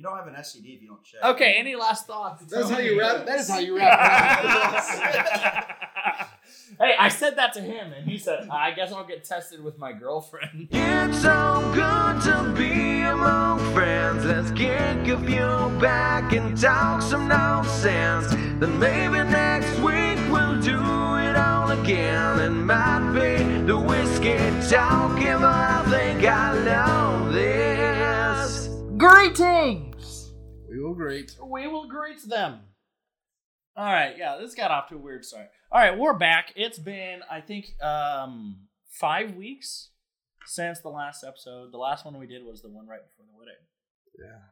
You don't have an STD if you don't check. Okay, any last thoughts? That's how you wrap. That is how you wrap. hey, I said that to him, and he said, "I guess I'll get tested with my girlfriend." It's so good to be among friends. Let's kick a few back and talk some nonsense. Then maybe next week we'll do it all again. It might be the whiskey talking, but I think I know this. Greetings. We will greet. We will greet them. All right, yeah, this got off to a weird start. All right, we're back. It's been, I think, um, five weeks since the last episode. The last one we did was the one right before the wedding. Yeah.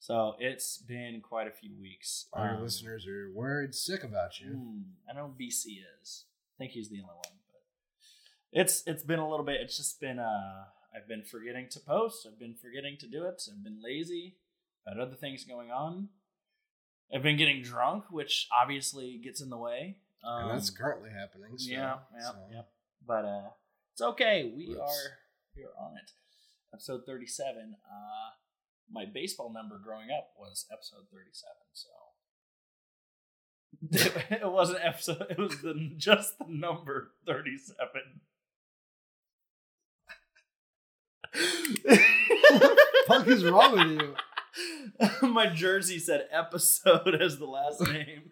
So it's been quite a few weeks. Our Um, listeners are worried sick about you. hmm, I know BC is. I think he's the only one, but it's it's been a little bit. It's just been uh, I've been forgetting to post. I've been forgetting to do it. I've been lazy. Had other things going on. I've been getting drunk, which obviously gets in the way. Um, and that's currently happening. So, yeah, yeah, so- yeah. But uh, it's okay. We Whoops. are we are on it. Episode thirty-seven. Uh, my baseball number growing up was episode thirty-seven. So it wasn't episode. It was the just the number thirty-seven. fuck is wrong with you? my jersey said episode as the last name.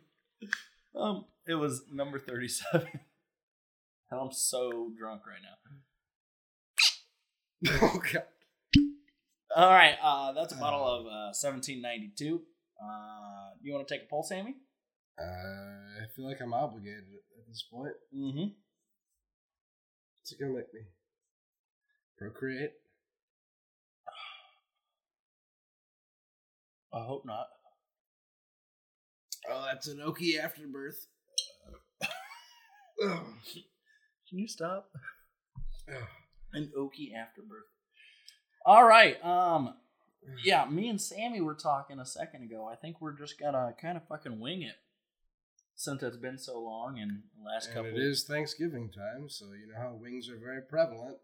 Um, it was number thirty-seven. And I'm so drunk right now. oh god. All right, uh, that's a bottle of uh, 1792. Uh, you want to take a pull, Sammy? Uh, I feel like I'm obligated at this point. Mm-hmm. What's it gonna make me? Procreate? I hope not. Oh, that's an Okie afterbirth. Can you stop? An oaky afterbirth. All right. Um. Yeah, me and Sammy were talking a second ago. I think we're just gonna kind of fucking wing it, since it's been so long and the last And couple. it is Thanksgiving time, so you know how wings are very prevalent.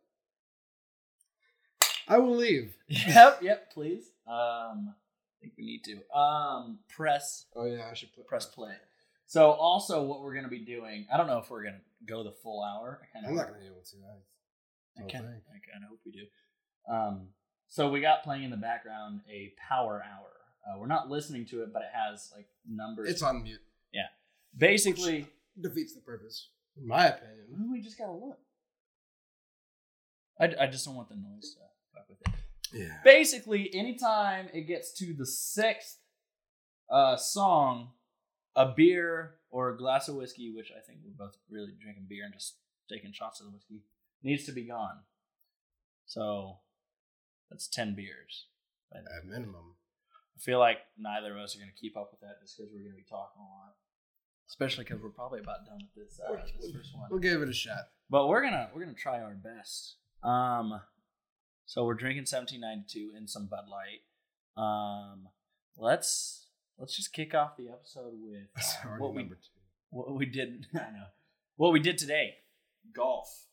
I will leave. Yep. Yep. Please. Um. I think we need to. Um. Press Oh yeah, I should put press play. So also what we're gonna be doing, I don't know if we're gonna go the full hour. I kind of I'm not gonna be able to. I, I kind of. I kind of hope we do. Um, so we got playing in the background a power hour. Uh, we're not listening to it, but it has like numbers. It's on mute. Yeah, basically. Defeats the purpose, in my opinion. We just gotta look. I, I just don't want the noise to fuck with it. Yeah. Basically, anytime it gets to the sixth uh, song, a beer or a glass of whiskey, which I think we're both really drinking beer and just taking shots of the whiskey, needs to be gone. So that's 10 beers. At minimum. I feel like neither of us are going to keep up with that just because we're going to be talking a lot. Especially because we're probably about done with this, uh, this first one We'll give it a shot. but we're gonna we're gonna try our best. Um, so we're drinking 1792 and some Bud Light. Um, let's let's just kick off the episode with uh, what we two. what we did. I know what we did today. Golf.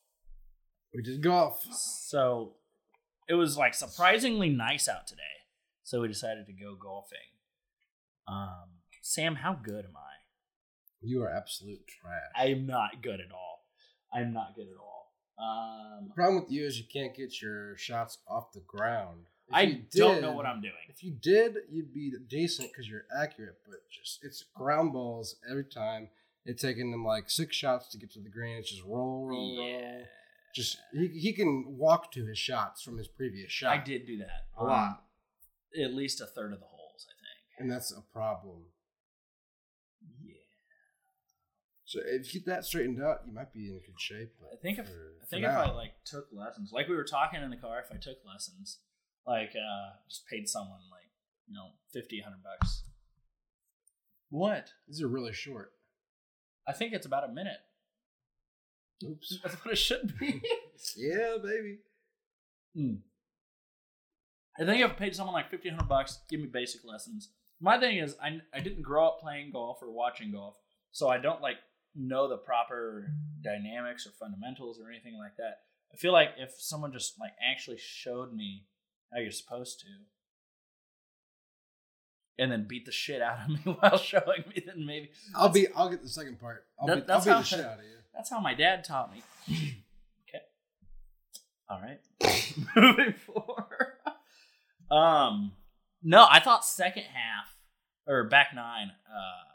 We did golf. So it was like surprisingly nice out today. So we decided to go golfing. Um, Sam, how good am I? You are absolute trash. I am not good at all. I'm not good at all. Um, the problem with you is you can't get your shots off the ground. If I you don't know what I'm doing. If you did, you'd be decent because you're accurate, but just it's ground balls every time. It's taking them like six shots to get to the green. It's just roll, roll, roll. Just he, he can walk to his shots from his previous shot. I did do that a lot, Um, At least a third of the holes, I think. and that's a problem. Yeah. So if you get that straightened out, you might be in good shape. But I think if for- I think for if I like took lessons, like we were talking in the car, if I took lessons, like uh just paid someone like you know 50 100 bucks. What? these are really short. I think it's about a minute. Oops. That's what it should be. yeah, baby. Hmm. I think if I paid someone like 50 100 bucks, give me basic lessons. My thing is, I, I didn't grow up playing golf or watching golf, so I don't like know the proper dynamics or fundamentals or anything like that. I feel like if someone just like actually showed me how you're supposed to, and then beat the shit out of me while showing me, then maybe I'll be. I'll get the second part. I'll That- beat, that's I'll beat how- the shit out of you. That's how my dad taught me. okay. All right. Moving forward. Um no, I thought second half or back nine, uh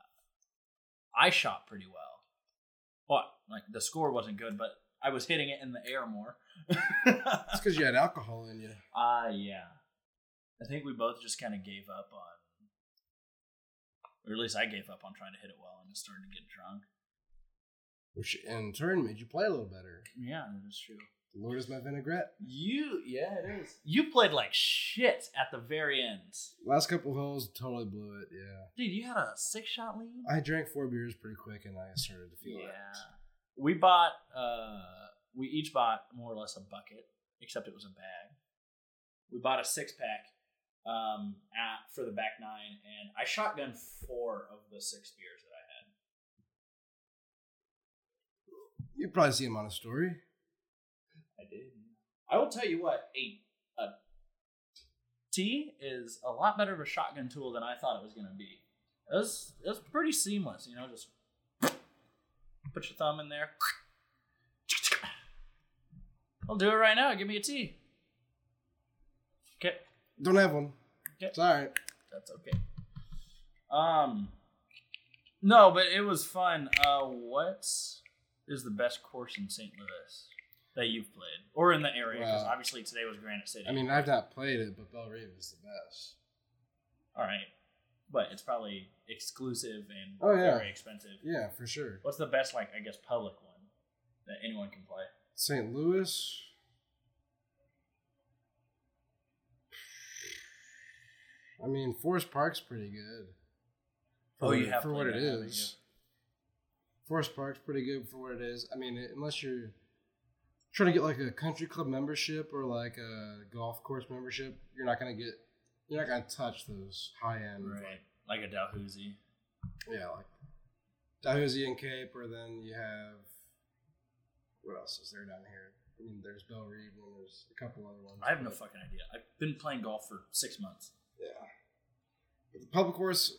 I shot pretty well. Well, like the score wasn't good, but I was hitting it in the air more. It's because you had alcohol in you. Ah, yeah. I think we both just kind of gave up on, or at least I gave up on trying to hit it well and just started to get drunk. Which in turn made you play a little better. Yeah, that's true. The Lord is my vinaigrette. You, yeah, it is. You played like shit at the very end. Last couple holes totally blew it. Yeah. Dude, you had a six shot lead? I drank four beers pretty quick and I started to feel yeah. it. We bought, uh, we each bought more or less a bucket, except it was a bag. We bought a six pack um, at, for the back nine, and I shotgun four of the six beers that I had. You probably see him on a story. I did. I will tell you what, a, a T is a lot better of a shotgun tool than I thought it was going to be. It was, it was pretty seamless, you know, just put your thumb in there. I'll do it right now. Give me a T. Okay, Don't have one. Okay. It's all right. that's okay. Um, no, but it was fun. Uh, what is the best course in St. Louis that you've played, or in the area? Because obviously today was Granite City. I mean, I've not played it, but Bellerive is the best. all right, but it's probably exclusive and Oh, yeah. very expensive. Yeah, for sure. What's the best, like I guess, public one that anyone can play? St. Louis. I mean, Forest Park's pretty good. Oh, for, Oh, you have for what it it, haven't is. Forest Park's pretty good for what it is. I mean, unless you're trying to get like a country club membership or like a golf course membership, you're not gonna get. You're not gonna touch those high end. Right, like a Dalhousie. Yeah, like Dalhousie and Cape, or then you have what else is there down here? I mean, there's Bellerive, and there's a couple other ones. I have no fucking idea. I've been playing golf for six months. Yeah. But the public course,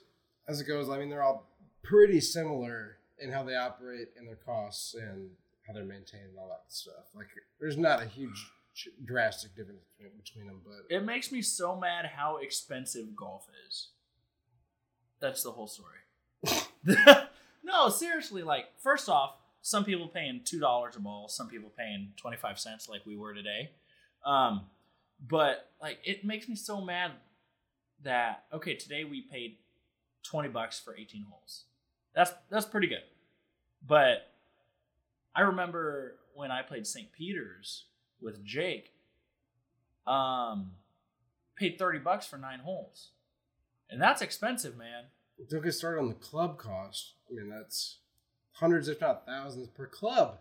as it goes, I mean, they're all pretty similar in how they operate and their costs and how they're maintained and all that stuff. Like, there's not a huge drastic difference between, them, but It makes me so mad how expensive golf is. That's the whole story. no, seriously, like, first off, some people paying two dollars a ball, some people paying twenty five cents like we were today. Um, but like it makes me so mad that okay, today we paid twenty bucks for eighteen holes. That's that's pretty good. But I remember when I played St. Peter's with Jake, um, paid thirty bucks for nine holes, and that's expensive, man. don't get started on the club cost. I mean, that's hundreds, if not thousands, per club,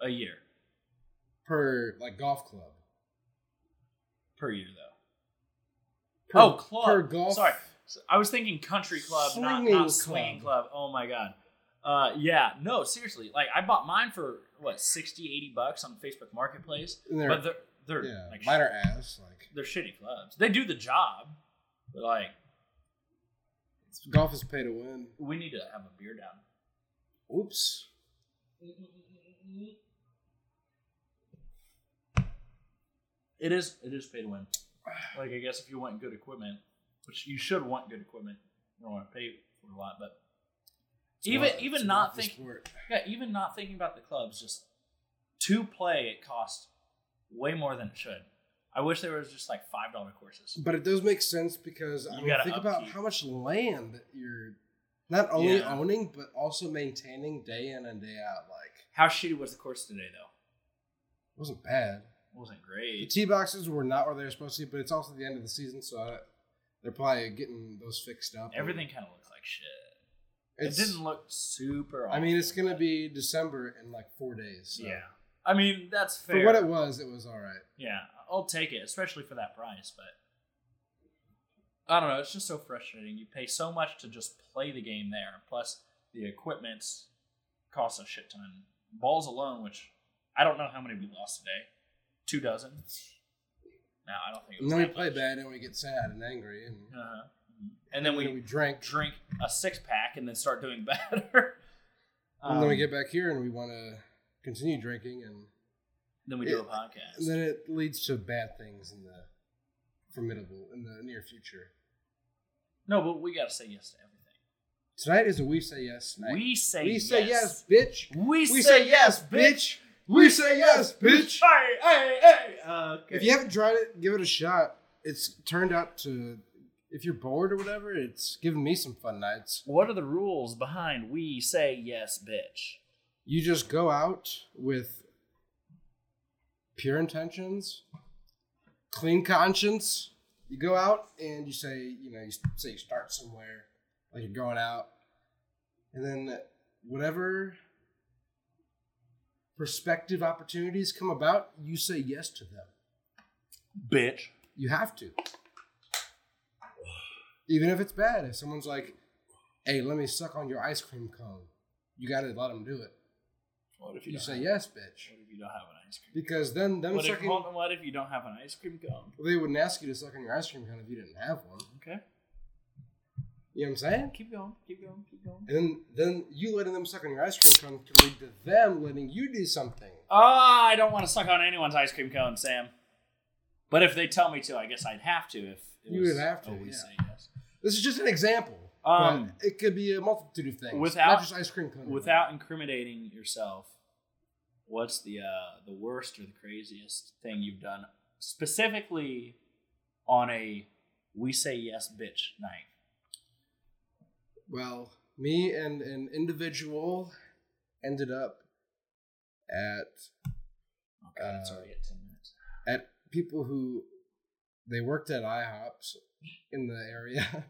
A year per like golf club. per year, though. Per, oh, club. per golf. Sorry, I was thinking country club, not, Swinging not swinging club. Oh my god. Uh, yeah, no, seriously. Like I bought mine for what 60, 80 bucks on Facebook Marketplace, they're, but they're they're yeah, like mine are ass. Like they're shitty clubs. They do the job, but like golf is pay to win. we need to have a beer down. Oops. It is it is pay to win. Like I guess if you want good equipment, which you should want good equipment, you don't want to pay for a lot. But even not- even not the think sport. yeah even not thinking about the clubs, just to play it costs way more than it should. I wish there was just like five dollar courses. But it does make sense because I mean, gotta think about how much land you're not only Yeah. owning but also maintaining day in and day out. Like How shitty was the course today though? it wasn't bad. It wasn't great The tee boxes were not where they were supposed to be, but it's also the end of the season, so I, they're probably getting those fixed up. Everything kind of looked like shit. It's, it didn't look super. I mean, it's gonna be December in like four days. So. Yeah. I mean, that's fair. For what it was, it was all right. Yeah, I'll take it, especially for that price. But I don't know. It's just so frustrating. You pay so much to just play the game there. Plus, the equipment's costs a shit ton. Balls alone, which I don't know how many we lost today. Two dozen. No, I don't think it And was. then we that play much. bad and we get sad and angry, and Uh-huh. And then we, we drink, drink a six pack and then start doing better. and then we Um, get back here and we want to continue drinking, and, then we do a podcast. and then it leads to bad things in the formidable in the near future. no, but we gotta say yes to everything. Tonight is a we say yes night. We say yes. we yes. say yes, bitch. We, We say, say yes, bitch. We say yes, bitch. Hey, hey, hey. Uh, okay. If you haven't tried it, give it a shot. It's turned out to, if you're bored or whatever, it's given me some fun nights. what are the rules behind we say yes, bitch? You just go out with pure intentions, clean conscience. You go out and you say, you know, you say you start somewhere, like you're going out, and then whatever prospective opportunities come about, you say yes to them. Bitch. You have to. Even if it's bad. If someone's like, hey, let me suck on your ice cream cone, you gotta let them do it. What if You don't say have- yes, bitch. What if you don't have an ice cream? Because then them What if, sucking on, what if you don't have an ice cream cone? well, they wouldn't ask you to suck on your ice cream cone if you didn't have one. Okay. You know what I'm saying? Keep going. Keep going. Keep going. And then, then you letting them suck on your ice cream cone can lead to them letting you do something. Ah, I don't want to suck on anyone's ice cream cone, Sam. But if they tell me to, I guess I'd have to. If it You was would have to, a we yeah. say yes. This is just an example. Um, it could be a multitude of things. without- not just ice cream cone. Without incriminating yourself, what's the uh, the worst or the craziest thing you've done specifically on a we say yes bitch night? Well, me and an individual ended up at Oh god, it's Uh, already at ten minutes. at people who they worked at IHOPs in the area.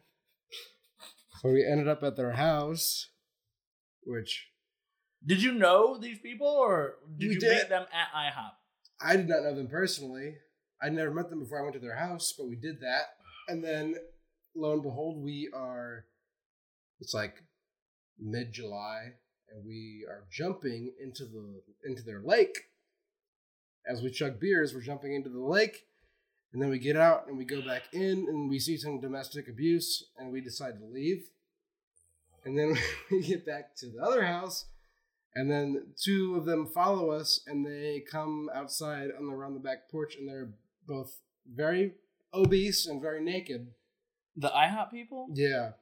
so we ended up at their house, which Did you know these people, or did We you did. meet them at IHOP? I did not know them personally. I'd never met them before I went to their house, but we did that. And then lo and behold, we are it's like mid July and we are jumping into the into their lake. As we chug beers, we're jumping into the lake. And then we get out and we go back in and we see some domestic abuse and we decide to leave. And then we get back to the other house and then two of them follow us and they come outside on the around the back porch and they're both very obese and very naked. The IHOP people? Yeah.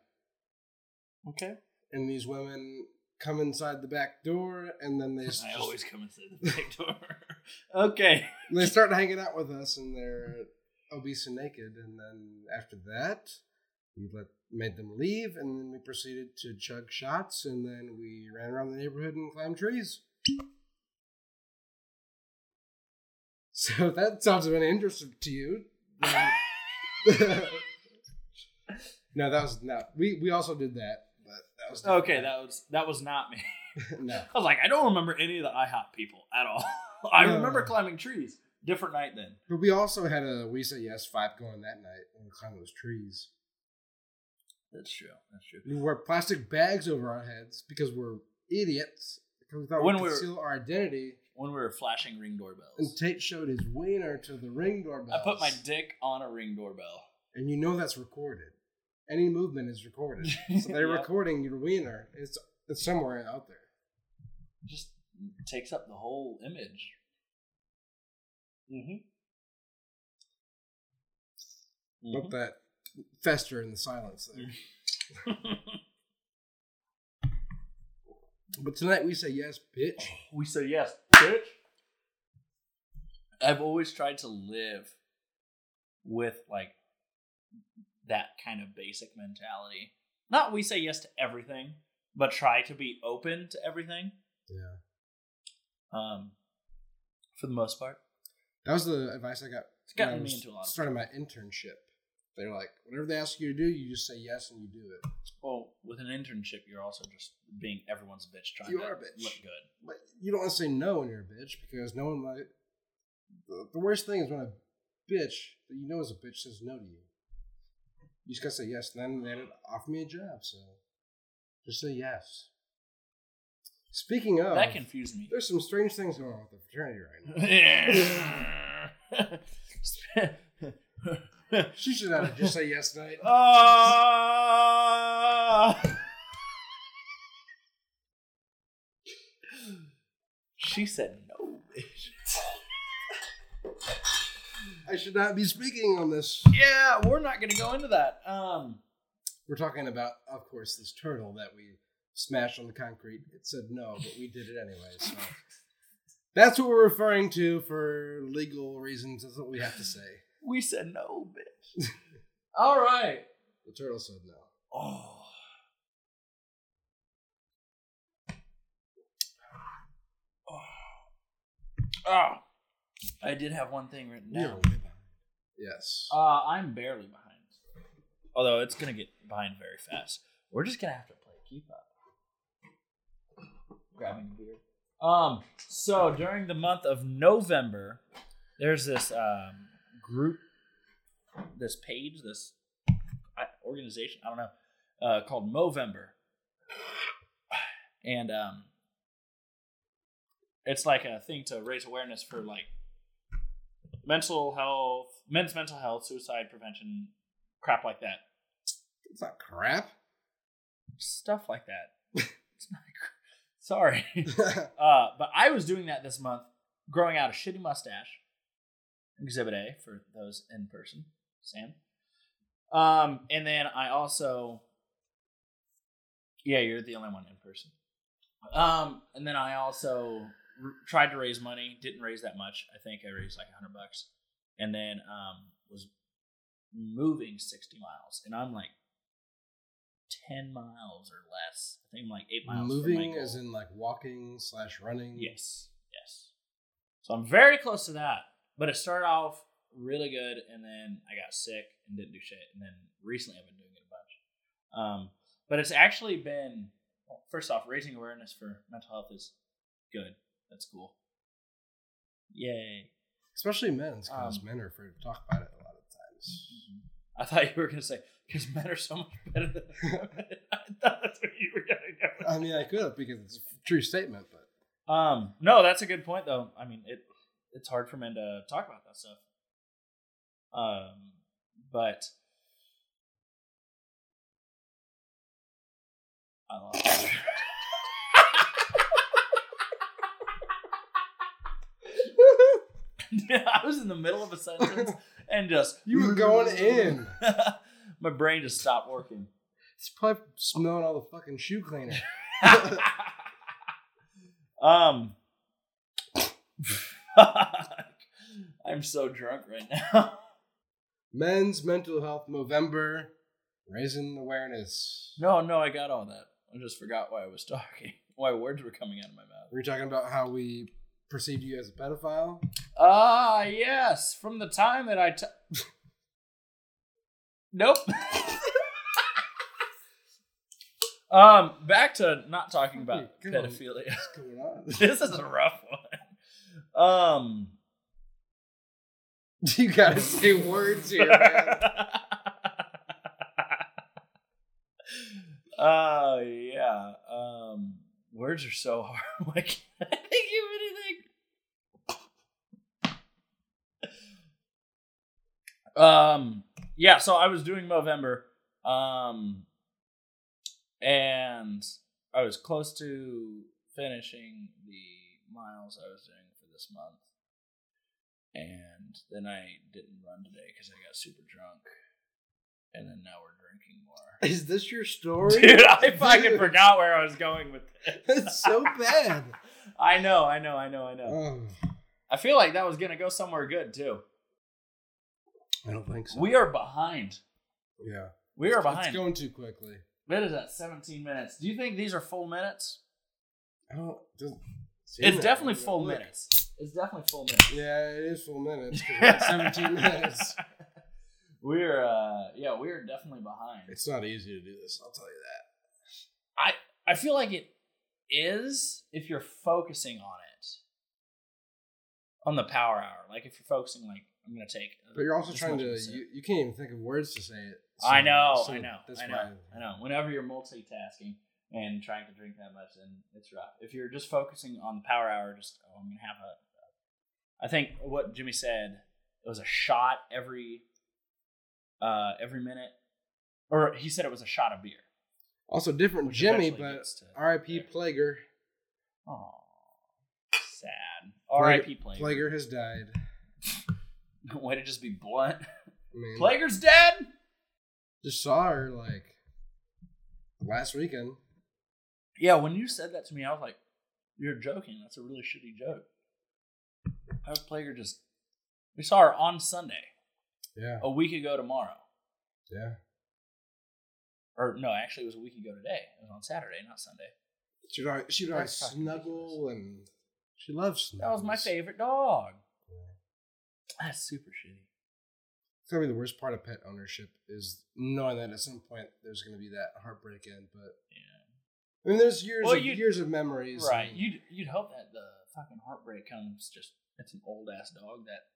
Okay. And these women come inside the back door and then they just, I always come inside the back door. okay. they start hanging out with us and they're obese and naked and then after that we let made them leave and then we proceeded to chug shots and then we ran around the neighborhood and climbed trees. So if that sounds of any interest to you. no, that was not. We we also did that, but that was different. Okay, that was that was not me. no. I was like, I don't remember any of the IHOP people at all. I No. remember climbing trees. Different night then. But we also had a we say yes vibe going that night when we climbed those trees. That's true. That's true. We wore plastic bags over our heads because we're idiots. Because we thought When we we could were- conceal our identity. When we were flashing ring And doorbells, Tate showed his wiener to the ring doorbell. I put my dick on a ring doorbell. and you know that's recorded. Any movement is recorded. So they're Yep. recording your wiener. It's it's somewhere out there. Just takes up the whole image. Mm-hmm. Let that fester in the silence there. But tonight we say yes, bitch. we say yes, bitch. I've always tried to live with like that kind of basic mentality. Not we say yes to everything, but try to be open to everything. Yeah. Um, for the most part, That was the advice I got. it's gotten me into a lot of starting my internship. They're like, whatever they ask you to do, you just say yes and you do it. Well, with an internship, you're also just being everyone's bitch, trying You to are a bitch. look good. But you don't want to say no when you're a bitch because no one like. The, the worst thing is when a bitch that you know is a bitch says no to you. You just gotta say yes, and then they offer me a job, so just say yes. Speaking of that confused me. There's some strange things going on with the fraternity right now. she should have just say yes tonight. Uh... she said no, bitch. I should not be speaking on this. Yeah, we're not going to go into that. Um, we're talking about, of course, this turtle that we smashed on the concrete. It said no, but we did it anyway. So that's what we're referring to for legal reasons. That's what we have to say. we said no, bitch. All right. The turtle said no. Oh. Oh. Oh. I did have one thing written down. Yes. Uh, I'm barely behind. Although it's gonna get behind very fast. We're just gonna have to play keep up. Grabbing a beer. Um. So during the month of November, there's this um, group, this page, this organization. I don't know, uh, called Movember, and um, it's like a thing to raise awareness for like mental health, men's mental health, suicide prevention, crap like that. It's not crap. Stuff like that. it's not cr- Sorry. uh, but I was doing that this month, growing out a shitty mustache. Exhibit A for those in person. Sam. Um, and then I also Yeah, you're the only one in person. Um, and then I also r- tried to raise money, didn't raise that much. I think I raised like a hundred bucks. And then um was moving sixty miles. And I'm like ten miles or less. I think I'm like eight miles. Moving as in like walking slash running. Yes, yes. So I'm very close to that. But it started off really good, and then I got sick and didn't do shit. And then recently I've been doing it a bunch. Um, but it's actually been, well, first off, raising awareness for mental health is good. That's cool. Yay. Especially men's, because Um, men are afraid to talk about it a lot of times. I thought you were going to say, because men are so much better than women. I thought that's what you were going to go. I mean, I could have because it's a true statement, but Um, no, that's a good point though. I mean, it it's hard for men to talk about that stuff. Um, but I lost it. I was in the middle of a sentence and just You were going in. My brain just stopped working. it's probably smelling all the fucking shoe cleaner. um, I'm so drunk right now. Men's mental health November, raising awareness. No, no, I got all that. I just forgot why I was talking. Why words were coming out of my mouth. Were you talking about how we perceived you as a pedophile? Ah, yes. From the time that I. T- nope. um, back to not talking about pedophilia. What's going on? this is a rough one. Um. you gotta say words here, man. uh yeah. Um words are so hard. I think of anything. Um yeah, so I was doing Movember. Um and I was close to finishing the miles I was doing for this month. And then I didn't run today because I got super drunk. And then now we're drinking more. Is this your story? Dude, I fucking forgot where I was going with this. It's so bad. I know, I know, I know, I know. Oh, I feel like that was gonna go somewhere good too. I don't think so. We are behind. yeah. We are behind. It's going too quickly. What is that? 17 minutes. Do you think these are full minutes? I don't. doesn't seem It's that definitely way. full Look. minutes. It's definitely full minutes. Yeah, it is full minutes. we're 17 minutes. We're uh yeah, we're definitely behind. It's not easy to do this. I'll tell you that. I I feel like it is if you're focusing on it. On the power hour. Like if you're focusing like I'm gonna take But you're also trying to. a. You, you can't even think of words to say it. I know, so I know, that's I know, why- I know. Whenever you're multitasking and trying to drink that much, then it's rough. If you're just focusing on the power hour, just oh, I'm gonna have a. I think what Jimmy said it was a shot every, uh, every minute, or he said it was a shot of beer. Also different Jimmy, but R.I.P. Plager. Oh, sad. R.I.P. Plager. Plaguer has died. Way to just be blunt. I mean, Plaguer's dead. just saw her like last weekend. Yeah, when you said that to me, I was like, "You're joking. That's a really shitty joke." How's Plager just? We saw her on Sunday, Yeah, a week ago tomorrow, yeah. or no, actually, it was a week ago today. It was on Saturday, not Sunday. She would always, she would always snuggle and she loves That was my favorite dog. That's super shitty. It's gonna be the worst part of pet ownership is knowing that at some point there's gonna be that heartbreak end. But Yeah. I mean, there's years Well, of years of memories. Right. and- You'd you'd hope that the fucking heartbreak comes just it's an old ass dog that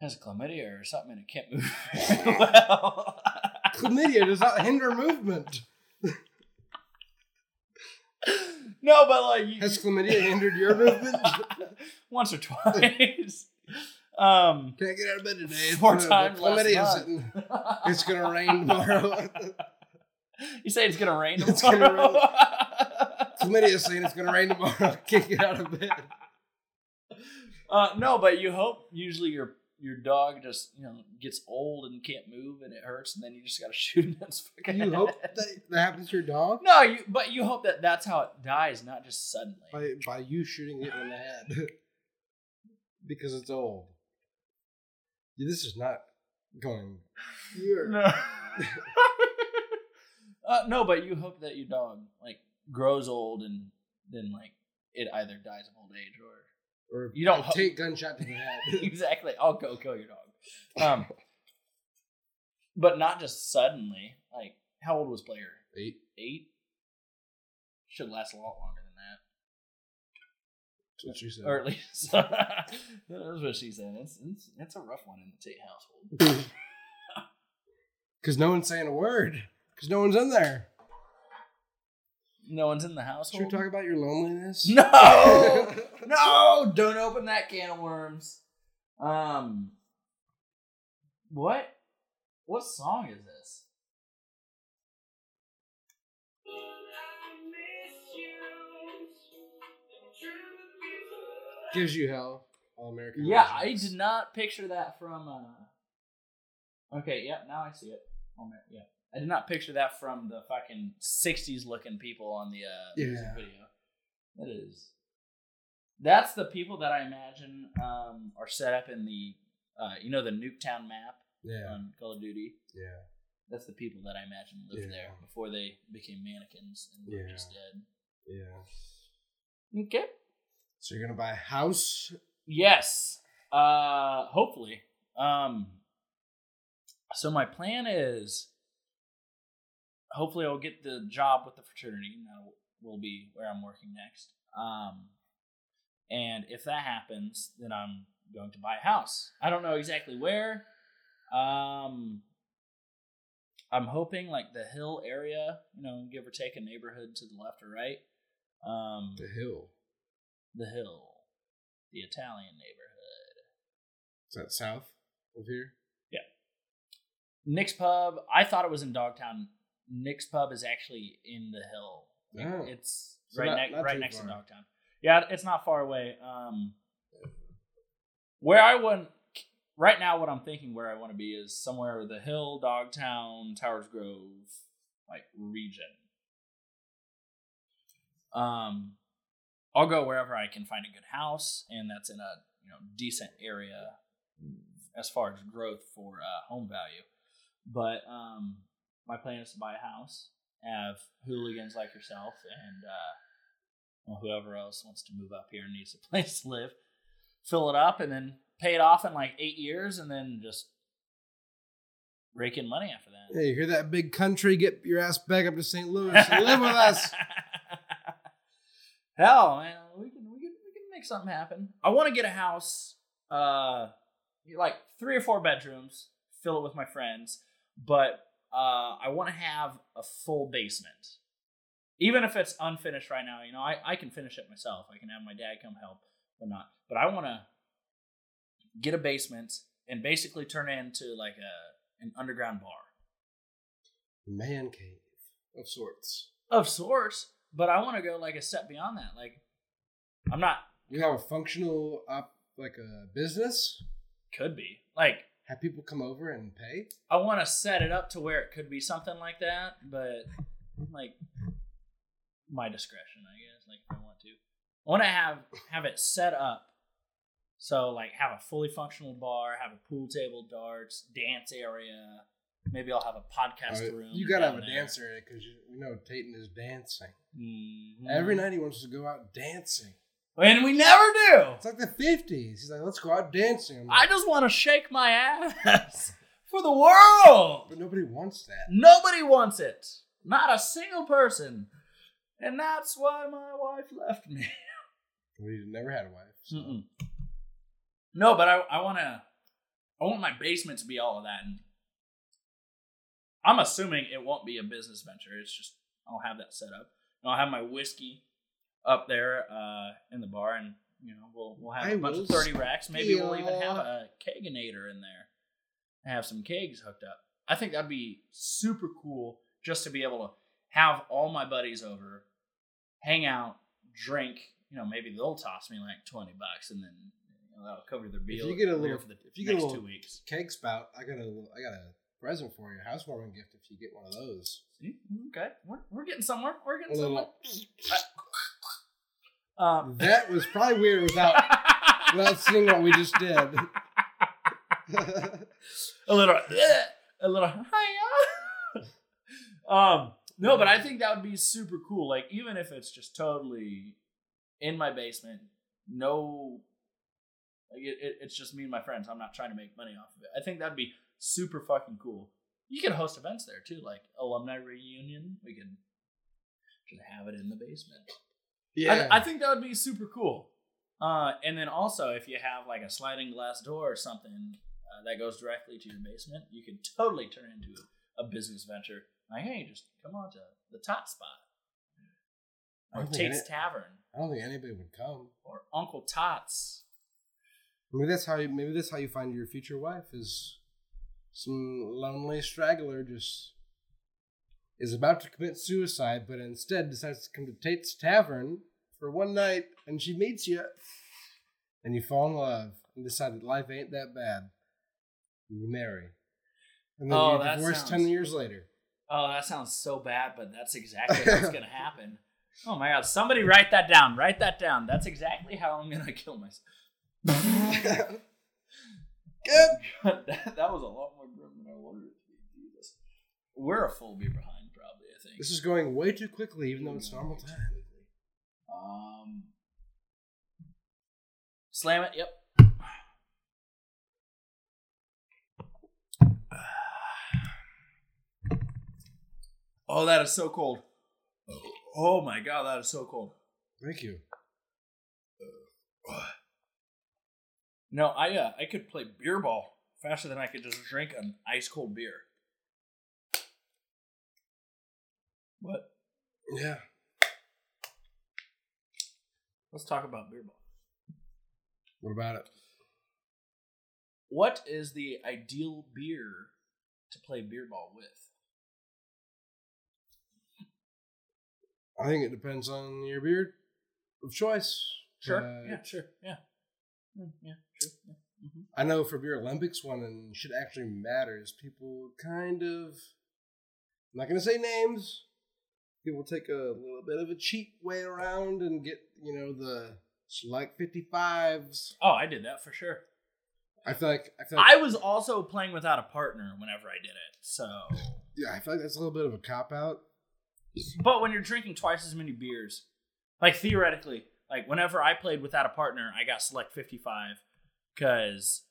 has chlamydia or something and it can't move well. chlamydia does not hinder movement. no, but like you, Has chlamydia hindered your movement? once or twice. Um Can't get out of bed today. Four the times last month. It's gonna rain tomorrow. You say it's gonna rain It's tomorrow? gonna rain. Chlamydia's saying it's gonna rain tomorrow. Can't get out of bed. Uh, no, but you hope usually your your dog just you know gets old and can't move and it hurts and then you just gotta shoot it in its fucking You hope head. that, that happens to your dog No, you but you hope that that's how it dies, not just suddenly. by by you shooting it in the head because it's old. Yeah, this is not going. You're No. uh, no, but you hope that your dog like grows old and then like it either dies of old age or or You don't ho- take gunshot to the head. exactly. I'll go kill your dog. Um, but not just suddenly. Like, how old was Player? Eight. Eight. Should last a lot longer than that, That's what she said. or at least that's what she said. It's, it's it's a rough one in the Tate household. Because no one's saying a word. Because no one's in there. No one's in the household. Should we talk about your loneliness? No, no! Don't open that can of worms. Um, what? What song is this? Gives you hell. All American. Yeah, I did not picture that from. uh Okay, yep, now I see it. Yeah, I did not picture that from the fucking '60s looking people on the uh, music video. That is. That's the people that I imagine um, are set up in the, uh, you know, the Nuketown map Yeah. on Call of Duty. Yeah. That's the people that I imagine lived Yeah. there before they became mannequins and were Yeah. just dead. Yeah. Okay. So you're gonna buy a house. Yes. Uh hopefully. Um so my plan is hopefully I'll get the job with the fraternity that will be where I'm working next. Um and if that happens, then I'm going to buy a house. I don't know exactly where. Um I'm hoping like the hill area, you know, give or take a neighborhood to the left or right. Um The hill. The hill, the Italian neighborhood. Is that south of here? Yeah. Nick's Pub. I thought it was in Dogtown. Nick's Pub is actually in the hill. Oh. It's So right not- next not right next to. Dogtown. Yeah, it's not far away. Um, where I want right now, what I'm thinking where I want to be is somewhere the hill, Dogtown, Towers Grove, like region. Um, I'll go wherever I can find a good house, and that's in a you know decent area as far as growth for uh, home value. But um, my plan is to buy a house, have hooligans like yourself, and uh, well, whoever else wants to move up here and needs a place to live, fill it up, and then pay it off in like eight years, and then just rake in money after that. Hey, you hear that big country? Get your ass back up to St. Louis live with us. Hell, man, we can we can we can make something happen. I want to get a house, uh, like three or four bedrooms, fill it with my friends, but uh, I want to have a full basement, even if it's unfinished right now. You know, I I can finish it myself. I can have my dad come help, but not. But I want to get a basement and basically turn it into like a an underground bar. Man cave of sorts. of sorts but i want to go like a step beyond that like i'm not You have a functional up like a business. Could be like Have people come over and pay. I want to set it up to where it could be something like that, but like my discretion, I guess. Like if I want to, I want to have have it set up so like have a fully functional bar, have a pool table, darts, dance area. Maybe I'll have a podcast Uh, room. you gotta have a there. dancer in it because you, know Tayton is dancing. Mhm. Every night he wants to go out dancing. and we never do. It's like the fifties. He's like, let's go out dancing. I'm I just want to shake my ass for the world. but nobody wants that. Nobody wants it. Not a single person. And that's why my wife left me. We never had a wife. So. No, but I, I want to. I want my basement to be all of that, and I'm assuming it won't be a business venture. It's just I'll have that set up. And I'll have my whiskey up there uh, in the bar, and you know we'll we'll have I a bunch of thirty racks. Maybe we'll even have a kegerator in there, and have some kegs hooked up. I think that'd be super cool just to be able to have all my buddies over, hang out, drink. You know, maybe they'll toss me like twenty bucks, and then you know, that'll cover their bill. you get a little- for the if you get a little- two weeks. Keg spout. I got a little- I got a present for you. Housewarming gift if you get one of those. See? Okay, we're, we're getting somewhere. We're getting somewhere. Um, That was probably weird without without seeing what we just did. a little, a little. Hiya. um, no, but I think that would be super cool. Like even if it's just totally in my basement, no, like it, it, it's just me and my friends. I'm not trying to make money off of it. I think that'd be super fucking cool. You could host events there too, like alumni reunion. We could just have it in the basement. yeah, I, I think that would be super cool. Uh, and then also, if you have like a sliding glass door or something uh, that goes directly to your basement, you could totally turn into a, a business venture. Like, hey, just come on to the top Spot I or don't Tate's any- Tavern I don't think anybody would come. or Uncle Tots. Maybe that's how you. Maybe that's how you find your future wife is some lonely straggler just is about to commit suicide, but instead decides to come to Tate's Tavern for one night, and she meets you, and you fall in love and decide that life ain't that bad. And you marry, and then Oh, you that divorce sounds- ten years later. Oh, that sounds so bad, but that's exactly what's going to happen. Oh my God. Somebody write that down. Write that down. That's exactly how I'm going to kill myself. Good. that, that was a lot more grim than I wanted it to be. Jesus. We're a full beer behind, probably, I think. This is going way too quickly, even though it's normal time. Um, slam it. Yep. Oh, that is so cold. Oh my god, that is so cold. Thank you. No, I uh, I could play beer ball faster than I could just drink an ice cold beer. What? Yeah. Let's talk about beer ball. What about it? What is the ideal beer to play beer ball with? I think it depends on your beer of choice. Sure. Uh, yeah. Sure. Yeah. Mm, Yeah. True. Yeah. hmm I know for your Olympics one and shit actually matters. People kind of I'm not gonna say names. People take a little bit of a cheap way around and get, you know, the select fifty fives. Oh, I did that for sure. I feel like I feel like I was also playing without a partner whenever I did it. So, yeah, I feel like that's a little bit of a cop out. but when you're drinking twice as many beers, like theoretically, like whenever I played without a partner, I got select 55 because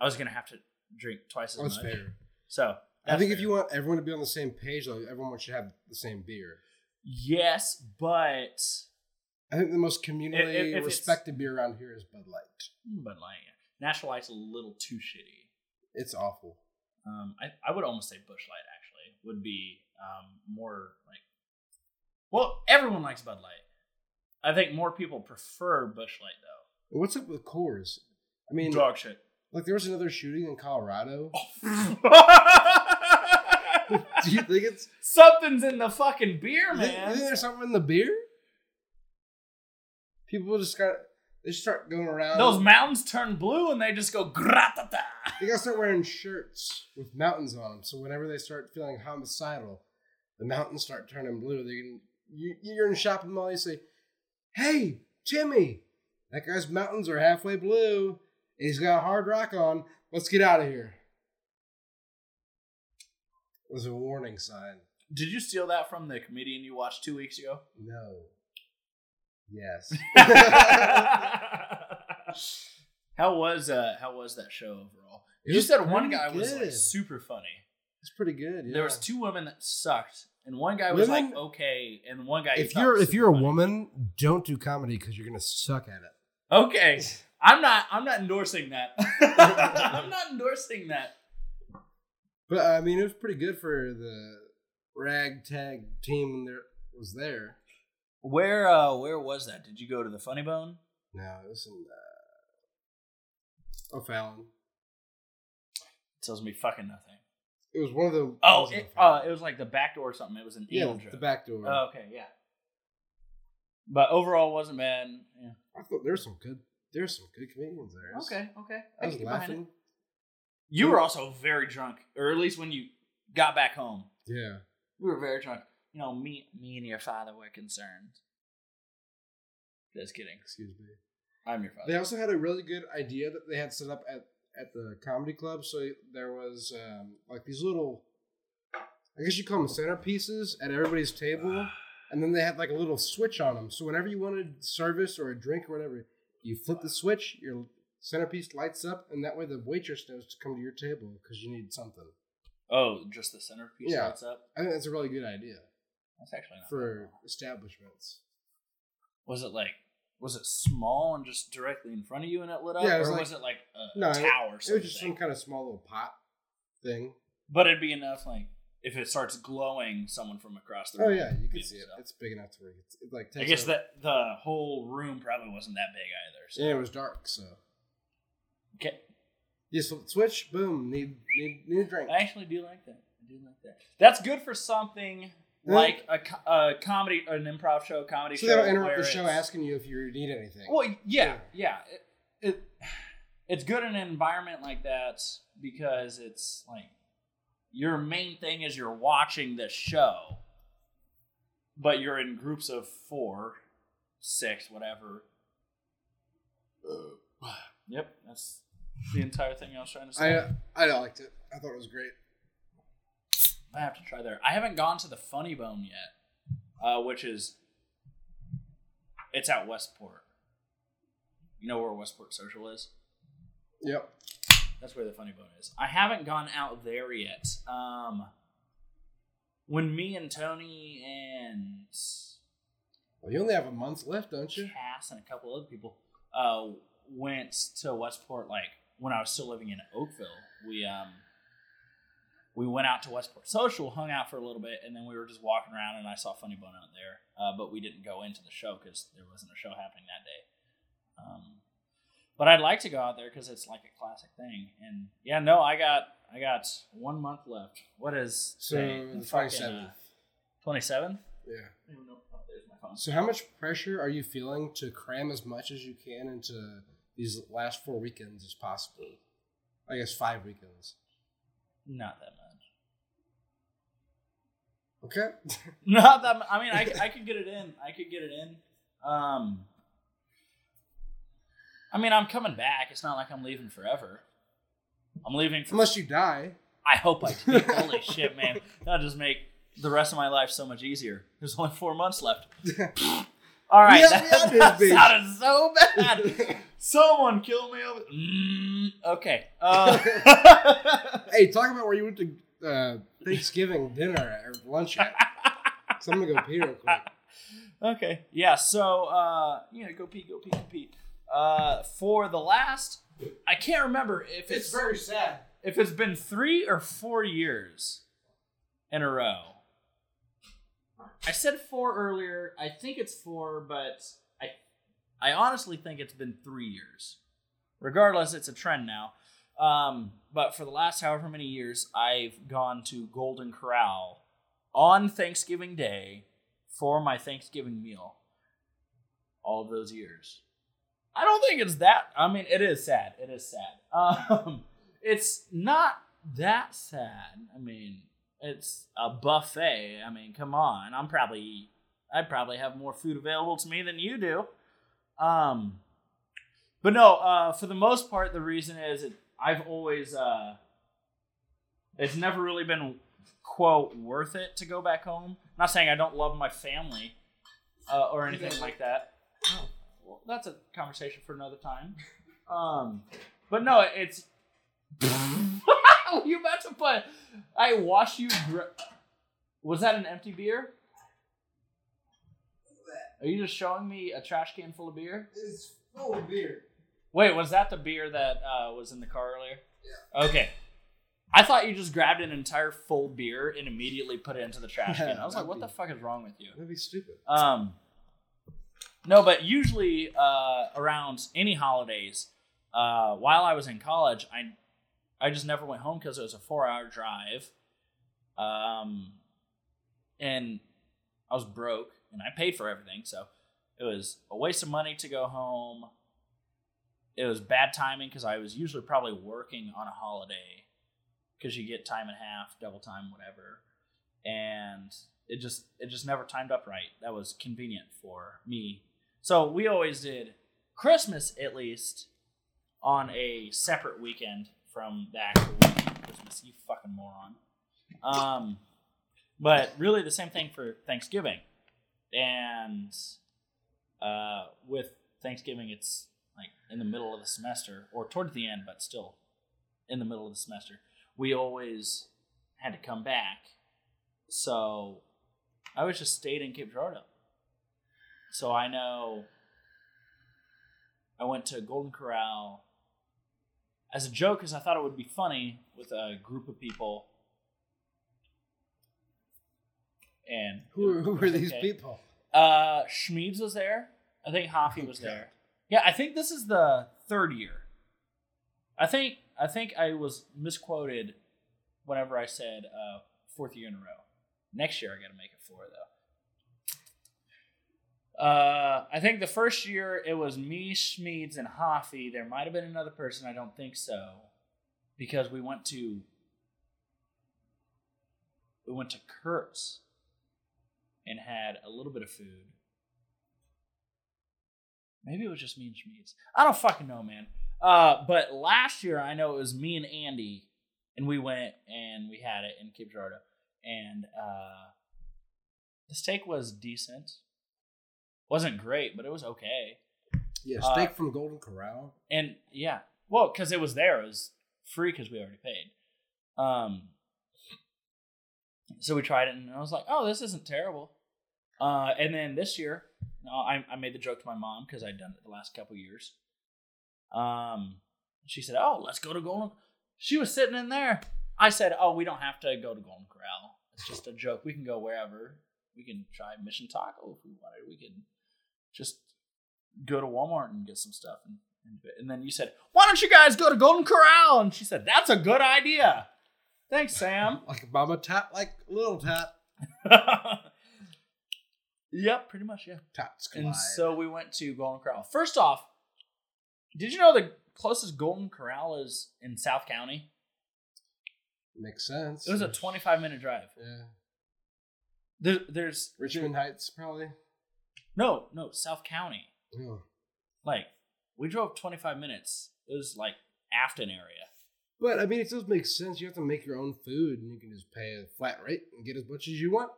I was gonna have to drink twice as That's much. fair. So I think if you want everyone to be on the same page though, everyone should have the same beer. yes, but I think the most communally if it's- respected beer around here is Bud Light. but like Natural Light's a little too shitty. It's awful. Um, I, I would almost say Busch Light actually would be um, more like. Well, everyone likes Bud Light. I think more people prefer Busch Light though. What's up with Coors? I mean, Dog shit. like there was another shooting in Colorado. Oh. Do you think it's Something's in the fucking beer, You think, you man. think there's something in the beer? People just got they start going around. Those mountains turn blue and they just go gratata. They gotta start wearing shirts with mountains on them. So whenever they start feeling homicidal, the mountains start turning blue. They can, you, you're in a shopping mall. You say, "Hey, Timmy, that guy's mountains are halfway blue. He's got a hard rock on. Let's get out of here." It was a warning sign. Did you steal that from the comedian you watched two weeks ago? No. Yes. how was uh how was that show overall? It you said one guy was like super funny. it's pretty good. Yeah. There was two women that sucked, and one guy was Women- like okay, and one guy. If you're if you're a funny. woman, don't do comedy because you're gonna suck at it. okay, I'm not. I'm not endorsing that. I'm not endorsing that. But I mean, it was pretty good for the ragtag team that was there. Where uh where was that? Did you go to the Funny Bone? No, it was in uh, O'Fallon. tells me fucking nothing. It was one of the. Oh, was it, uh, it was like the back door or something. It was an yeah, the back door. Oh, okay, yeah. But overall, wasn't bad. Yeah. I thought there was some good. There's some good comedians there. It Okay, okay. I I was can get behind it. laughing. You were also very drunk, or at least when you got back home, Yeah. we were very drunk. You know, me, me and your father were concerned. Just kidding. Excuse me. I'm your father. They father. also had a really good idea that they had set up at at the comedy club. So there was um, like these little, I guess you call them centerpieces at everybody's table, and then they had like a little switch on them. So whenever you wanted service or a drink or whatever, you flip the switch, your centerpiece lights up, and that way the waitress knows to come to your table because you need something. Oh, just the centerpiece Yeah. lights up. I think that's a really good idea That's actually not for establishments. Was it like? Was it small and just directly in front of you and it lit up, Yeah, it was or like- was it like a No, it- tower? It sort was just some kind of small little pot thing. But it'd be enough, like if it starts glowing, someone from across the Oh room. yeah, you can see it. so. It's big enough to where it's, it like. I guess that the whole room probably wasn't that big either. So. And it was dark, so Okay. flip the switch, boom, need need need a drink. I actually do like that. I do like that. That's good for something like a, a comedy, an improv show, comedy So show. they don't interrupt the show asking you if you need anything. Well, yeah, yeah. It, it it's good in an environment like that because it's like your main thing is you're watching the show, but you're in groups of four, six, whatever. Yep, that's the entire thing I was trying to say. I I liked it. I thought it was great. I have to try there. I haven't gone to the Funny Bone yet, uh, which is it's at Westport. You know where Westport Social is? Yep. That's where the Funny Bone is. I haven't gone out there yet. Um, when me and Tony and Well, you only have a month left, don't you? Cass and a couple other people uh, went to Westport, like when I was still living in Oakville, we um we went out to Westport Social, hung out for a little bit, and then we were just walking around, and I saw Funny Bone out there, uh, but we didn't go into the show because there wasn't a show happening that day. Um, but I'd like to go out there because it's like a classic thing, and yeah, no, I got I got one month left. What is So the Fucking, twenty uh, seventh. 27th? Yeah. I don't know. There's my phone. So how much pressure are you feeling to cram as much as you can into these last four weekends as possible? I guess five weekends. Not that much. Okay. Not that. I mean, I, I could get it in. I could get it in. Um. I mean, I'm coming back. It's not like I'm leaving forever. I'm leaving. For, Unless you die. I hope I do. Holy shit, man! That'll just make the rest of my life so much easier. There's only four months left. All right, Yeah, that, yeah, that sounded so bad. Someone kill me over. Mm, okay. Uh, hey, talk about where you went to uh, Thanksgiving dinner or lunch at. So I'm gonna go pee real quick. Okay. Yeah. So, uh, yeah, go pee, go pee, go pee. Uh, for the last, I can't remember if it's, very sad. if it's been three or four years in a row. I said four earlier. I think it's four, but I, I honestly think it's been three years. Regardless, it's a trend now. Um, but for the last however many years, I've gone to Golden Corral on Thanksgiving Day for my Thanksgiving meal. all of those years. I don't think it's that. I mean, it is sad. It is sad. Um, it's not that sad. I mean, it's a buffet. I mean, come on. I'm probably I'd probably have more food available to me than you do. Um, but no, uh, for the most part, the reason is it, I've always uh, it's never really been quote worth it to go back home. not saying I don't love my family uh, or anything like that. That's a conversation for another time. Um, but no, it's. You about to put? I wash you. Gr- Was that an empty beer? Are you just showing me a trash can full of beer? It's full of beer. Wait, was that the beer that uh, was in the car earlier? Yeah. Okay. I thought you just grabbed an entire full beer and immediately put it into the trash can. I was like, what the fuck is wrong with you? That'd be stupid. Um, no, but usually uh, around any holidays, uh, while I was in college, I I just never went home because it was a four hour drive, um, and I was broke and I paid for everything, so it was a waste of money to go home. It was bad timing because I was usually probably working on a holiday because you get time and a half, double time, whatever, and it just it just never timed up right. That was convenient for me. So we always did Christmas at least on a separate weekend from the actual Christmas. You fucking moron. Um, but really the same thing for Thanksgiving, and uh, with Thanksgiving it's like in the middle of the semester or towards the end, but still in the middle of the semester. We always had to come back, so I was just stayed in Cape Girardeau. So I know I went to Golden Corral as a joke because I thought it would be funny with a group of people. And Who, who were these okay. people? Uh, Schmeeds was there. I think Hoffy was Okay. there. Yeah, I think this is the third year. I think I think I was misquoted whenever I said uh, fourth year in a row. Next year I got to make it four though. Uh, I think the first year it was me, Schmeeds, and Hoffy. There might have been another person. I don't think so, because we went to we went to Kurt's and had a little bit of food. Maybe it was just me and Schmeeds. I don't fucking know, man. Uh, but last year I know it was me and Andy, and we went and we had it in Cape Girardeau, and uh, the steak was decent. Wasn't great, but it was okay. Yeah, Uh, steak from Golden Corral. And yeah, well, because it was there, it was free because we already paid. Um, so we tried it, and I was like, "Oh, this isn't terrible." Uh, and then this year, no, I, I made the joke to my mom because I'd done it the last couple years. Um, she said, "Oh, let's go to Golden." She was sitting in there. I said, "Oh, we don't have to go to Golden Corral. It's just a joke. We can go wherever. We can try Mission Taco if we wanted. We can just go to Walmart and get some stuff." And, and, and then you said, "Why don't you guys go to Golden Corral?" And she said, "That's a good idea." Thanks, Sam. Like a Mama Tap, like Little Tap. yep, pretty much, yeah. Taps collide. And so we went to Golden Corral. First off, did you know the closest Golden Corral is in South County? Makes sense. It was a 25 minute drive. Yeah. There, there's Richmond Heights, probably. No, no, South County. Yeah. Like we drove 25 minutes. It was like Afton area. But I mean, it does make sense. You have to make your own food, and you can just pay a flat rate and get as much as you want.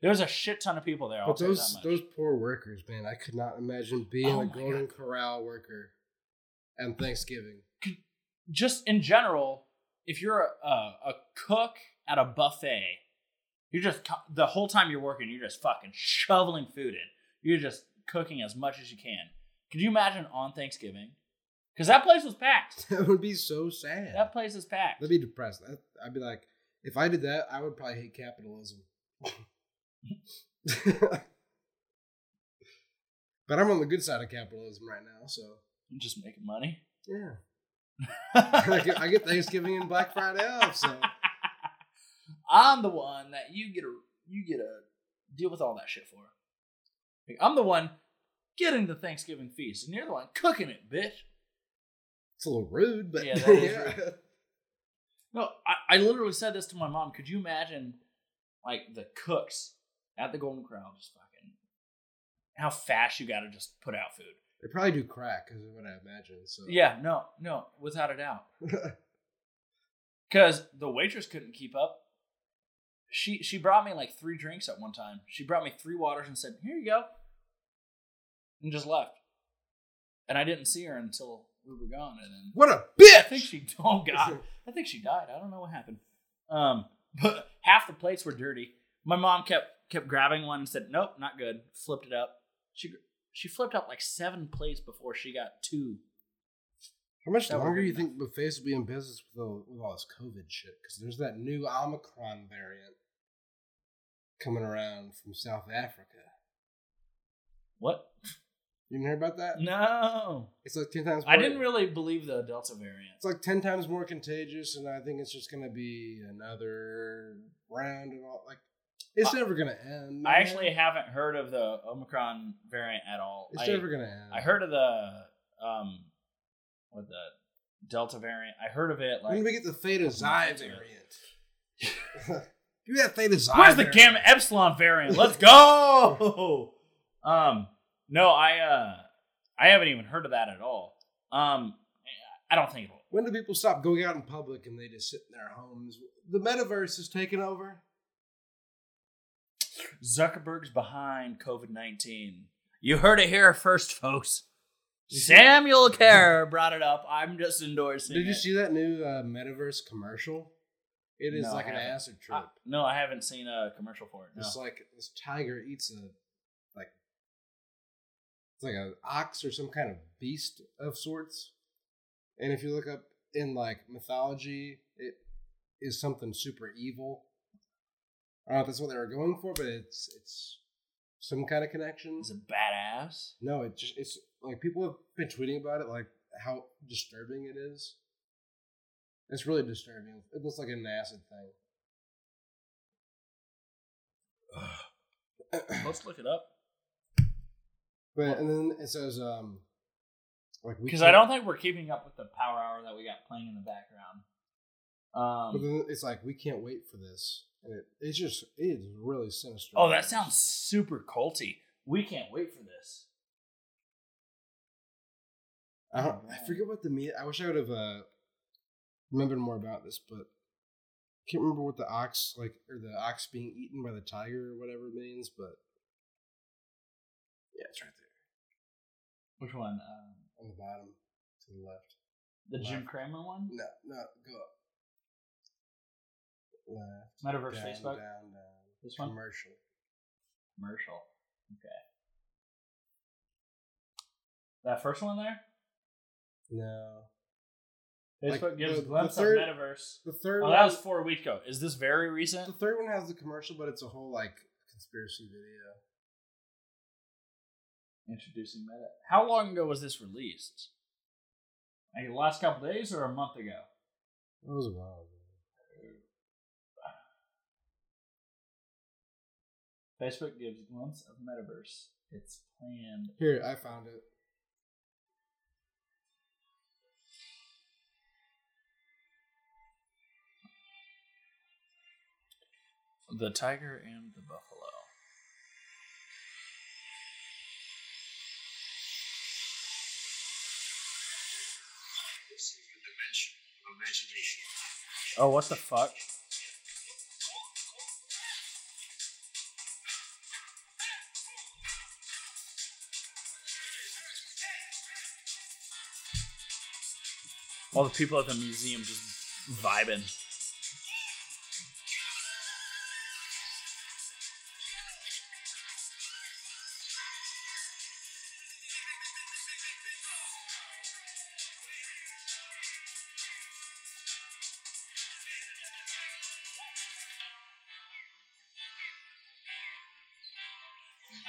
There was a shit ton of people there. I'll But those those poor workers, man, I could not imagine being Oh a Golden Corral worker and Thanksgiving. just in general, if you're a, a, a cook at a buffet, you're just the whole time you're working, you're just fucking shoveling food in. You're just cooking as much as you can. Could you imagine on Thanksgiving? Because that place was packed. That would be so sad. That place is packed. I'd be depressed. I'd be like, if I did that, I would probably hate capitalism. but I'm on the good side of capitalism right now, so I'm just making money. yeah. I get, I get Thanksgiving and Black Friday off, so I'm the one that you get a you get a deal with all that shit for. Like, I'm the one getting the Thanksgiving feast, and you're the one cooking it, bitch. It's a little rude, but Yeah, that is No, I, I literally said this to my mom. Could you imagine, like, the cooks at the Golden Corral just fucking how fast you got to just put out food? They probably do crack, is what I imagine. So Yeah, no, no, without a doubt. Because the waitress couldn't keep up. She she brought me like three drinks at one time. She brought me three waters and said, "Here you go," and just left. And I didn't see her until we were gone. And then what a bitch! I think she oh god, I think she died. I don't know what happened. Um, but half the plates were dirty. My mom kept kept grabbing one and said, "Nope, not good." Flipped it up. She she flipped up like seven plates before she got two. How much That longer do you think buffets will be in business with all, with all this COVID shit? Because there's that new Omicron variant coming around from South Africa. What? You didn't hear about that? No, It's like ten times. More, I didn't really believe the Delta variant. It's like ten times more contagious, and I think it's just gonna be another round and all. Like, it's never gonna end. I man. actually haven't heard of the Omicron variant at all. it's I, never gonna end. I heard of the um, what the Delta variant. I heard of it when like we get the Theta Xi variant. Give me that Theta Xi. Where's the gamma epsilon variant? Let's go. um, no, I uh, I haven't even heard of that at all. Um, I don't think. When do people stop going out in public and they just sit in their homes? The metaverse is taking over. Zuckerberg's behind COVID nineteen. You heard it here first, folks. Samuel Kerr brought it up. I'm just endorsing. Did you it. see that new uh, metaverse commercial? It is No, like I an haven't. acid trip. Uh, no, I haven't seen a commercial for it. No. It's like this tiger eats a like it's like an ox or some kind of beast of sorts. And if you look up in like mythology, it is something super evil. I don't know if that's what they were going for, but it's it's some kind of connection. Is it badass? No, it just it's like people have been tweeting about it, like how disturbing it is. It's really disturbing. It looks like an acid thing. Let's look it up But and then it says um like we because I don't think we're keeping up with the Power Hour that we got playing in the background. But Um, then it's like we can't wait for this, and it, it's just it is really sinister. oh, that sounds super culty. We can't wait for this. I, don't, I forget what the meat. I wish I would have uh, remembered more about this, but I can't remember what the ox like or the ox being eaten by the tiger or whatever it means. But yeah, it's right there Which one? Um, on the bottom to the left. the Jim Left. Cramer one? No, no, go up. Left. Metaverse down, Facebook Down, down. This one? Commercial. commercial. Okay. That first one there. No. Like, Facebook gives the- a the glimpse third- of metaverse. The third Oh, one. that was four weeks ago. Is this very recent? The third one has the commercial, but it's a whole like conspiracy video. Introducing Meta. How long ago was this released? Like the last couple days or a month ago? That was a while ago. Facebook gives glimpse of metaverse. It's planned. Here, I found it. The tiger and the buffalo. Oh, what the fuck? All the people at the museum just vibing.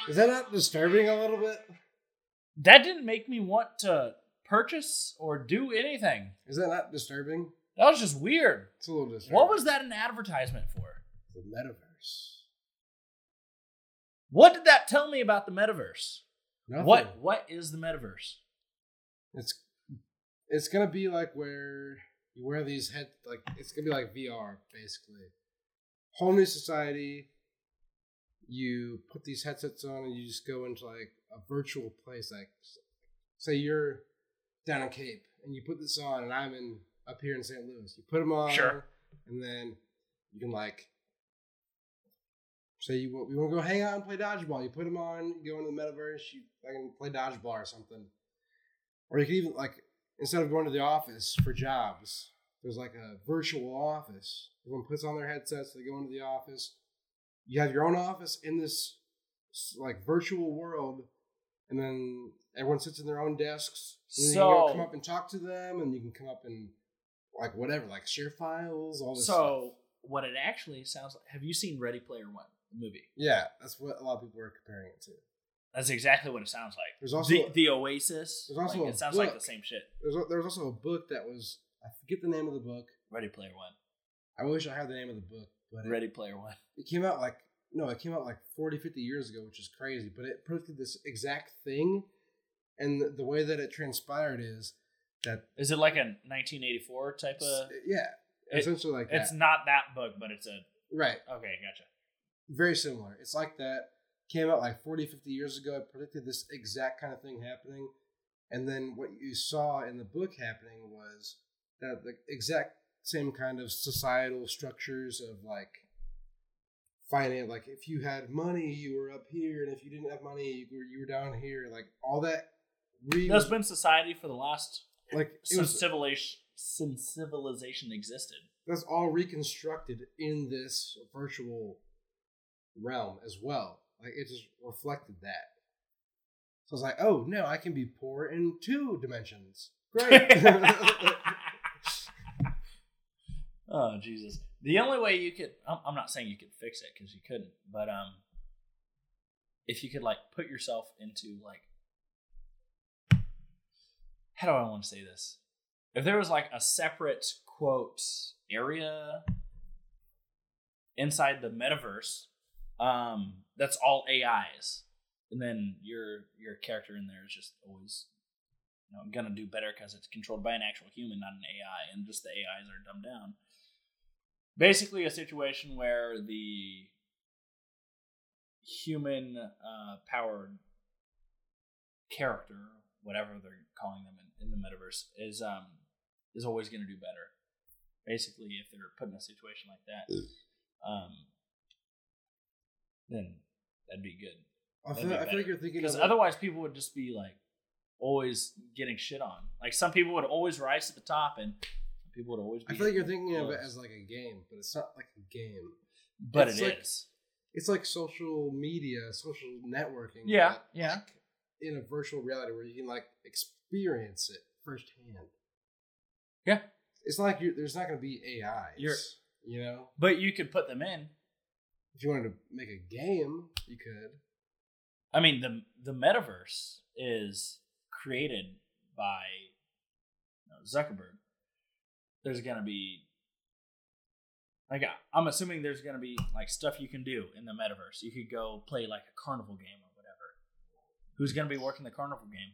Is that not disturbing a little bit? That didn't make me want to purchase or do anything. Is that not disturbing? That was just weird. It's a little disturbing. What was that an advertisement for? The metaverse. What did that tell me about the metaverse? Nothing. What what is the metaverse? It's it's gonna be like where you wear these head like it's gonna be like VR basically. Whole new society. You put these headsets on and you just go into like a virtual place. Like say you're down in Cape and you put this on and I'm in up here in St. Louis. You put them on Sure. and then you can like say you want, we want to go hang out and play dodgeball. You put them on, you go into the metaverse, you can play dodgeball or something. Or you can even like instead of going to the office for jobs, there's like a virtual office. Everyone puts on their headsets, they go into the office. You have your own office in this like virtual world, and then everyone sits in their own desks. And then you can So- come up and talk to them, and you can come up and like whatever, like share files, all this. So stuff. what it actually sounds like. Have you seen Ready Player One, the movie? yeah, that's what a lot of people are comparing it to. That's exactly what it sounds like. There's also the, the Oasis. there's also like, a it sounds like the same shit. there's a, there was also a book that was I forget the name of the book. Ready Player One. I wish I had the name of the book, but it, Ready Player One. it came out like no it came out like 40 50 years ago which is crazy but it predicted this exact thing and the, the way that it transpired is that Is it like a 1984 type of? yeah It- essentially like It's that not that book, but it's a. right Okay, gotcha. very similar it's like that came out like 40 50 years ago it predicted this exact kind of thing happening and then what you saw in the book happening was that the exact same kind of societal structures of like finance like if you had money you were up here and if you didn't have money you were, you were down here like all that re- That's been society for the last like since was civilization since civilization existed. that's all reconstructed in this virtual realm as well. Like it just reflected that. So I was like, oh no, I can be poor in two dimensions. Great. oh Jesus! The only way you could, I'm, not saying you could fix it because you couldn't, but um, if you could like put yourself into like, how do I want to say this? If there was like a separate quote area inside the metaverse, um, that's all AIs, and then your your character in there is just always you know, gonna do better because it's controlled by an actual human, not an AI, and just the AIs are dumbed down. Basically, a situation where the human uh, powered character, whatever they're calling them in, in the metaverse, is um is always gonna do better. Basically, if they're put in a situation like that, um, then that'd be good. I That'd feel, be I feel like you're thinking Because of otherwise, people would just be like always getting shit on. Like some people would always rise to the top, and some people would always. Be I feel like you're thinking of it as like a game, but it's not like a game. but it's it like- is. It's like social media, social networking. Yeah, but, yeah. like, in a virtual reality where you can like experience it firsthand. Yeah. It's not like you're, there's not going to be AIs. You're- you know, But you could put them in. if you wanted to make a game, you could. I mean, the the metaverse is created by you know, Zuckerberg. There's gonna be like I'm assuming there's gonna be like stuff you can do in the metaverse. You could go play like a carnival game or whatever. Who's gonna be working the carnival game?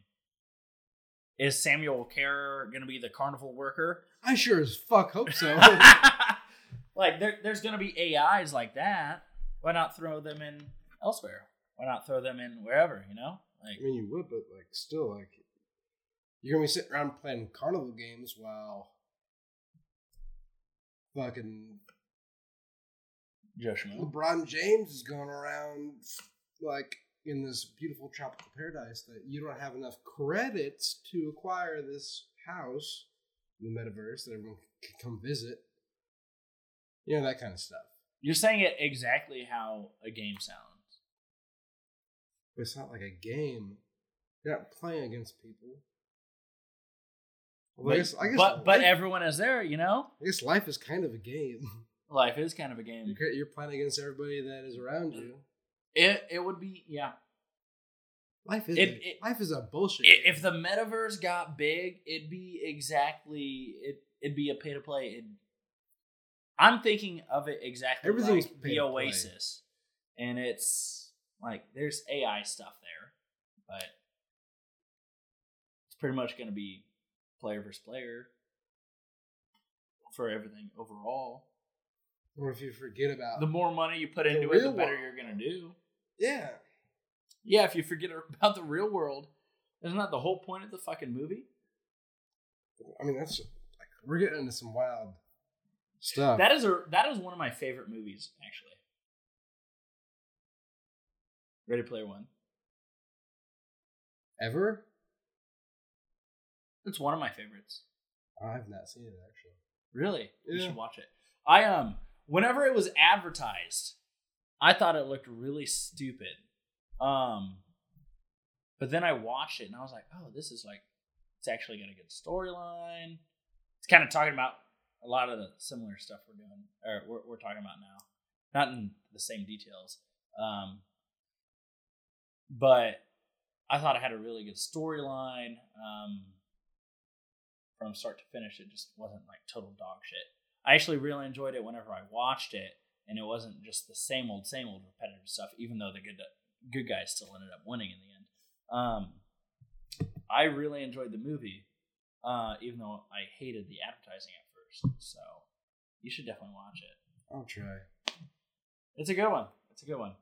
Is Samuel Kerr gonna be the carnival worker? I sure as fuck hope so. like there, there's gonna be AIs like that. Why not throw them in elsewhere? Why not throw them in wherever? You know, like I mean, you would, but like still, like you're gonna be sitting around playing carnival games while fucking Joe Schmo. LeBron James is going around like in this beautiful tropical paradise that you don't have enough credits to acquire this house in the metaverse that everyone can come visit. You know that kind of stuff. You're saying it exactly how a game sounds. But it's not like a game. You're not playing against people. Well, I But, guess, I guess, but, but everyone is there, you know? I guess life is kind of a game. Life is kind of a game. You're, you're playing against everybody that is around you. It, it would be, yeah. Life is It- a, it- life is a bullshit. I- game. If the metaverse got big, it'd be exactly, it, it'd be a pay to play. I'm thinking of it exactly Everything's like the play. Oasis. And it's like, there's AI stuff there, but it's pretty much going to be player versus player for everything overall. Or if you forget about The more money you put The into it, the better world. you're going to do. yeah, Yeah, if you forget about the real world, isn't that the whole point of the fucking movie? I mean that's like we're getting into some wild stuff. That is a that is one of my favorite movies, actually. Ready Player One. Ever? It's one of my favorites. I have not seen it actually. Really, you should watch it. I um, whenever it was advertised, I thought it looked really stupid. Um, but then I watched it and I was like, oh, this is like, it's actually got a good storyline. It's kind of talking about a lot of the similar stuff we're doing, or we're, we're talking about now, not in the same details. Um, but I thought it had a really good storyline. Um, from start to finish, it just wasn't like total dog shit. I actually really enjoyed it whenever I watched it, and it wasn't just the same old, same old repetitive stuff. Even though the good good guys still ended up winning in the end. Um, I really enjoyed the movie, uh, even though I hated the advertising at first. So you should definitely watch it. I'll try. It's a good one. It's a good one.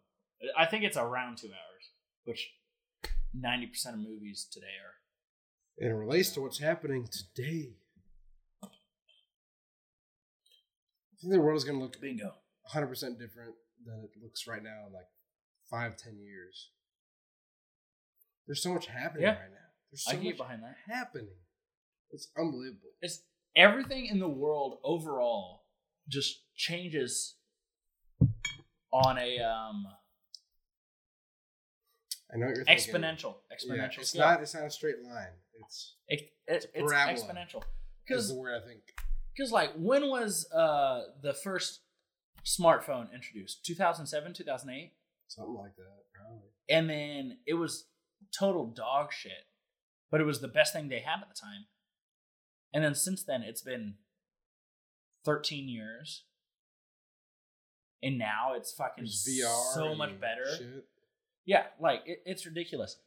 I think it's around two hours, which ninety percent of movies today are. And it relates to what's happening today. I think the world is going to look Bingo. 100% different than it looks right now in like five, ten years. There's so much happening Yeah. right now. There's so I get behind that. happening. It's unbelievable. it's everything in the world overall just changes on a um I know what you're thinking. exponential Yeah, exponential it's scale. not. It's not a straight line. It's it, it, it's parabola. exponential is because the word I think. because like when was uh the first smartphone introduced 2007 2008 Something like that, probably. and then it was total dog shit but it was the best thing they had at the time and then since then it's been 13 years and now it's fucking There's VR. so much better Shit. yeah like it, it's ridiculous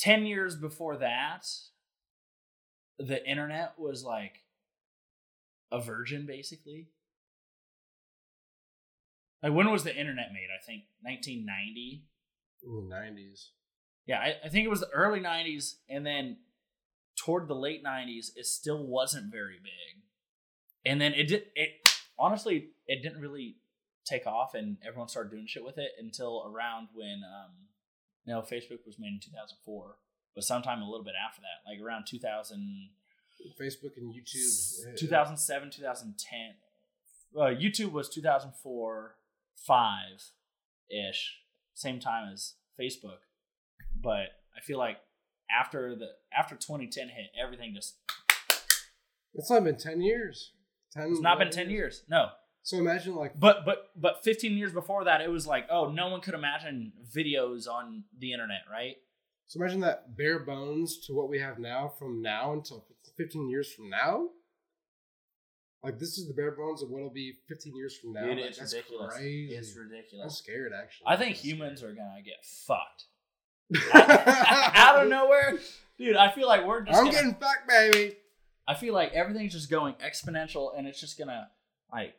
10 years before that the internet was like a virgin basically like when was the internet made i think 1990 In the 90s. yeah, I, I think it was the early '90s, and then toward the late '90s, it still wasn't very big. And then it did. It honestly, it didn't really take off, and everyone started doing shit with it until around when, um, know, Facebook was made in 2004, but sometime a little bit after that, like around 2000, Facebook and YouTube. uh, 2007, 2010. Uh, YouTube was 2004, five ish, same time as Facebook. But I feel like after the after 2010 hit, everything just It's only been 10 years. 10, it's not been 11 10 years. No, So imagine like but but but 15 years before that, it was like, oh, no one could imagine videos on the internet, right? so imagine that bare bones to what we have now from now until 15 years from now. Like this is the bare bones of what'll be 15 years from now. Dude, Like, it's that's ridiculous. Crazy. It's ridiculous. I'm scared actually. I think I'm humans scared. are gonna get fucked out of nowhere, dude. I feel like we're just. I'm gonna- getting fucked, baby. I feel like everything's just going exponential, and it's just gonna like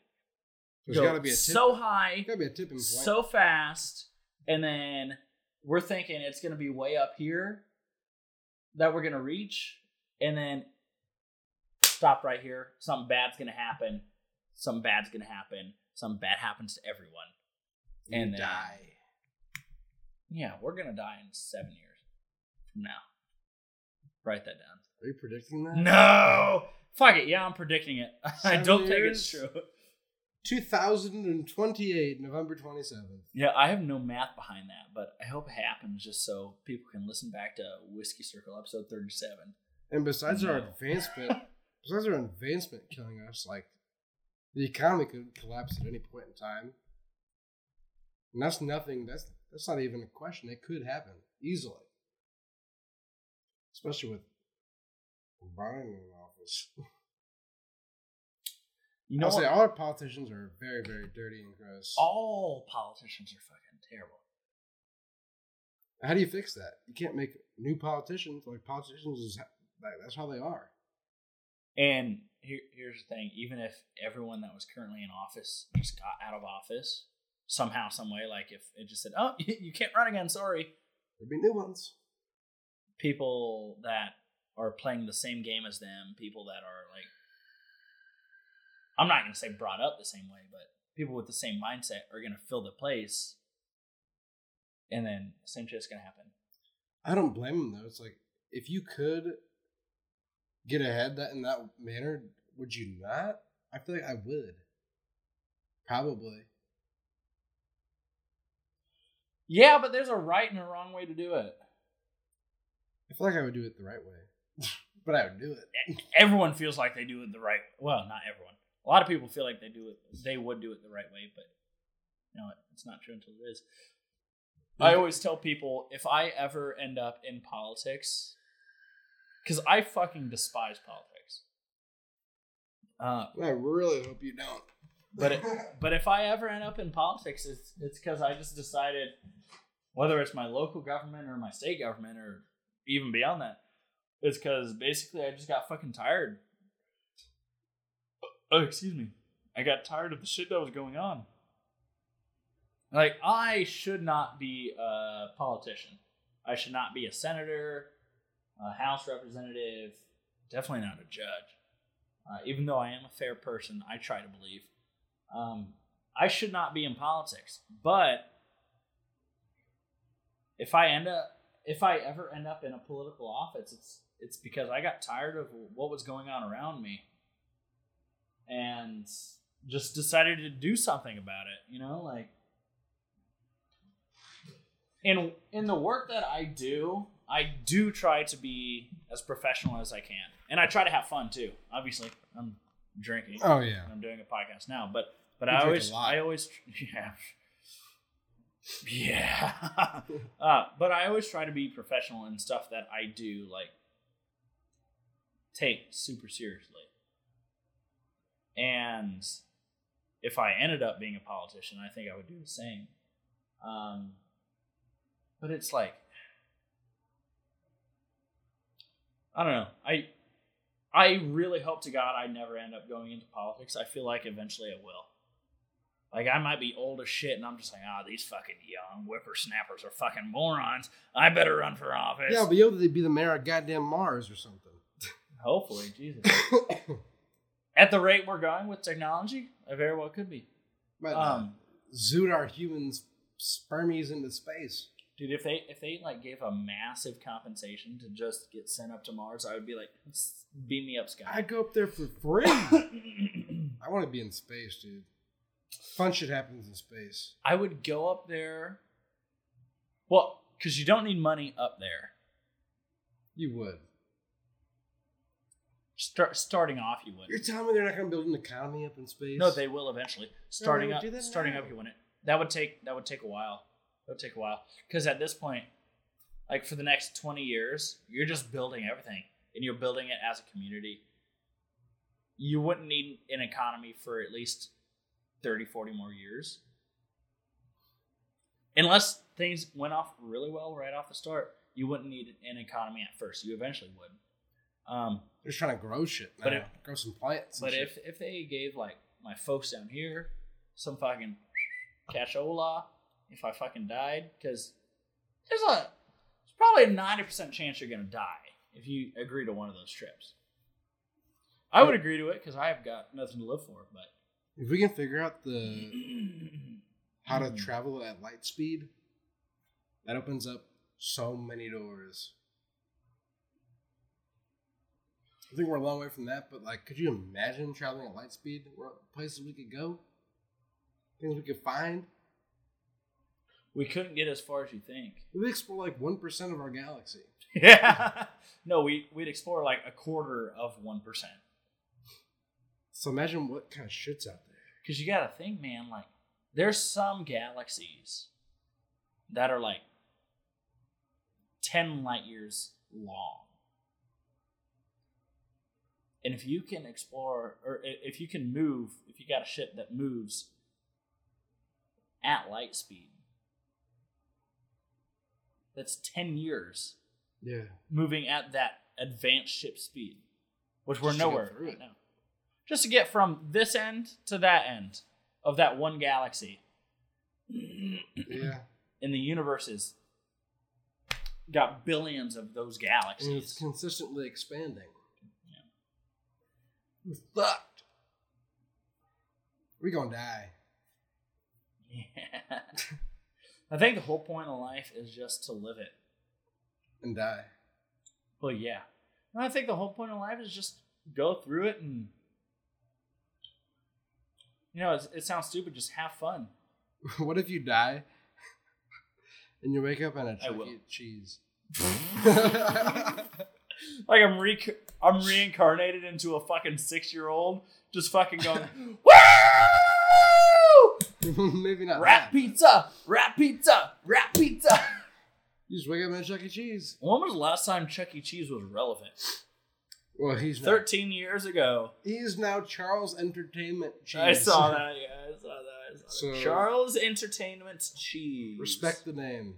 There's go got to be a tip. so high, got to be a tipping point. so fast, and then we're thinking it's gonna be way up here that we're gonna reach, and then stop right here. Something bad's gonna happen. Something bad's gonna happen. Something bad happens to everyone. You and then- die. Yeah, we're gonna die in seven years from now. Write that down. Are you predicting that? No, fuck it. Yeah, I'm predicting it. I don't think it's true. 2028, November 27th. Yeah, I have no math behind that, but I hope it happens just so people can listen back to Whiskey Circle episode 37. And besides our advancement, besides our advancement killing us, like the economy could collapse at any point in time. And that's nothing. That's that's not even a question. It could happen easily, especially with Biden in office. You know I'll say all our politicians are very, very dirty and gross. All politicians are fucking terrible. How do you fix that? You can't make new politicians. Like politicians is like, that's how they are. And here, here's the thing: even if everyone that was currently in office just got out of office somehow, some way, like if it just said, "Oh, you can't run again," sorry, There'd be new ones. people that are playing the same game as them, people that are like, I'm not going to say brought up the same way, but people with the same mindset are going to fill the place. And then same shit's going to happen. I don't blame them though. It's like if you could get ahead that in that manner, would you not? I feel like I would. Probably. Yeah, but there's a right and a wrong way to do it. I feel like I would do it the right way, but I would do it. Everyone feels like they do it the right. Well, not everyone. A lot of people feel like they do it. They would do it the right way, but you know, it's not true until it is. I always tell people if I ever end up in politics, because I fucking despise politics. Uh, I really hope you don't. but it, but if I ever end up in politics, it's it's because I just decided, whether it's my local government or my state government or even beyond that, it's because basically I just got fucking tired. Oh, excuse me. I got tired of the shit that was going on. Like I should not be a politician. I should not be a senator, a House representative, definitely not a judge. Uh, even though I am a fair person, I try to believe. Um, I should not be in politics, but if I end up, if I ever end up in a political office, it's it's because I got tired of what was going on around me, and just decided to do something about it. You know, like in in the work that I do, I do try to be as professional as I can, and I try to have fun too. Obviously, I'm drinking. Oh yeah. I'm doing a podcast now, but but You I always. I always yeah yeah uh, but I always try to be professional in stuff that I do like take super seriously. And if I ended up being a politician, I think I would do the same. Um, but it's like I don't know. I I really hope to God I never end up going into politics. I feel like eventually I will. Like I might be old as shit, and I'm just like, ah, these fucking young whippersnappers are fucking morons. I better run for office. Yeah, but you'll be the mayor of goddamn Mars or something. Hopefully, Jesus. At the rate we're going with technology, I very well could be. But Um, zoot our humans spermies into space. dude, if they if they like gave a massive compensation to just get sent up to Mars, I would be like, beam me up, Sky. I'd go up there for free. I want to be in space, dude. Fun shit happens in space. I would go up there. Well, because you don't need money up there. You would. Start starting off, you would. You're telling me they're not going to build an economy up in space? No, they will eventually. Starting would up, starting now. up, you wouldn't. That would take that would take a while. That would take a while because at this point, like for the next twenty years, you're just building everything, and you're building it as a community. You wouldn't need an economy for at least 30, 40 more years, unless things went off really well right off the start. You wouldn't need an economy at first. You eventually would. Um, They're just trying to grow shit. But if- grow some plants. but if if they gave like my folks down here some fucking cashola, if I fucking died, because there's a there's probably a ninety percent chance you're gonna die if you agree to one of those trips. I would agree to it because I've got nothing to live for. But if we can figure out the how to travel at light speed, that opens up so many doors. I think we're a long way from that, but like, could you imagine traveling at light speed? Places we could go, things we could find. we couldn't get as far as you think. We'd explore like one percent of our galaxy. Yeah. no, we we'd explore like a quarter of one percent. So imagine what kind of shit's out there. Because you got to think, man, like, there's some galaxies that are like 10 light years long. And if you can explore, or if you can move, if you got a ship that moves at light speed, that's 10 years Yeah. moving at that advanced ship speed, which we're nowhere right now. Just to get from this end to that end of that one galaxy. Yeah. And the universe is got billions of those galaxies. And it's consistently expanding. We're fucked. We're gonna die. Yeah. I think the whole point of life is just to live it. And die. Well, yeah. No, I think the whole point of life is just go through it and, you know, it, it sounds stupid. Just have fun. what if you die and you wake up in a Chuck. E. Cheese? Like I'm re I'm reincarnated into a fucking six year old, just fucking going, woo! Maybe not. Rat that. pizza, rat pizza, rat pizza. You just wake up in a Chuck E. Cheese. When was the last time Chuck E. Cheese was relevant? Well, he's. Thirteen years ago. He's now Charles Entertainment Cheese. I saw that. Yeah, I saw that. I saw that. Charles Entertainment Cheese. Respect the name.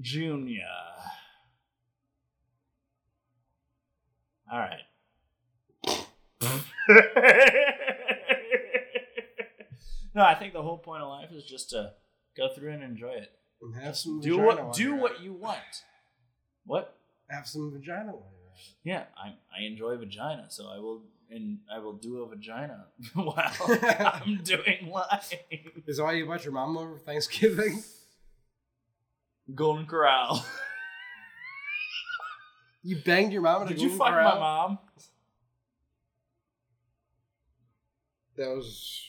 Junior. All right. no, I think the whole point of life is just to go through and enjoy it. And have some Do what do what at you want. What? Have some vagina while you're at. Yeah, I I enjoy vagina, so I will and I will do a vagina while I'm doing life. Is why you brought your mom over Thanksgiving? Golden Corral. You banged your mom at a Did you Golden fuck Corral? my mom? That was.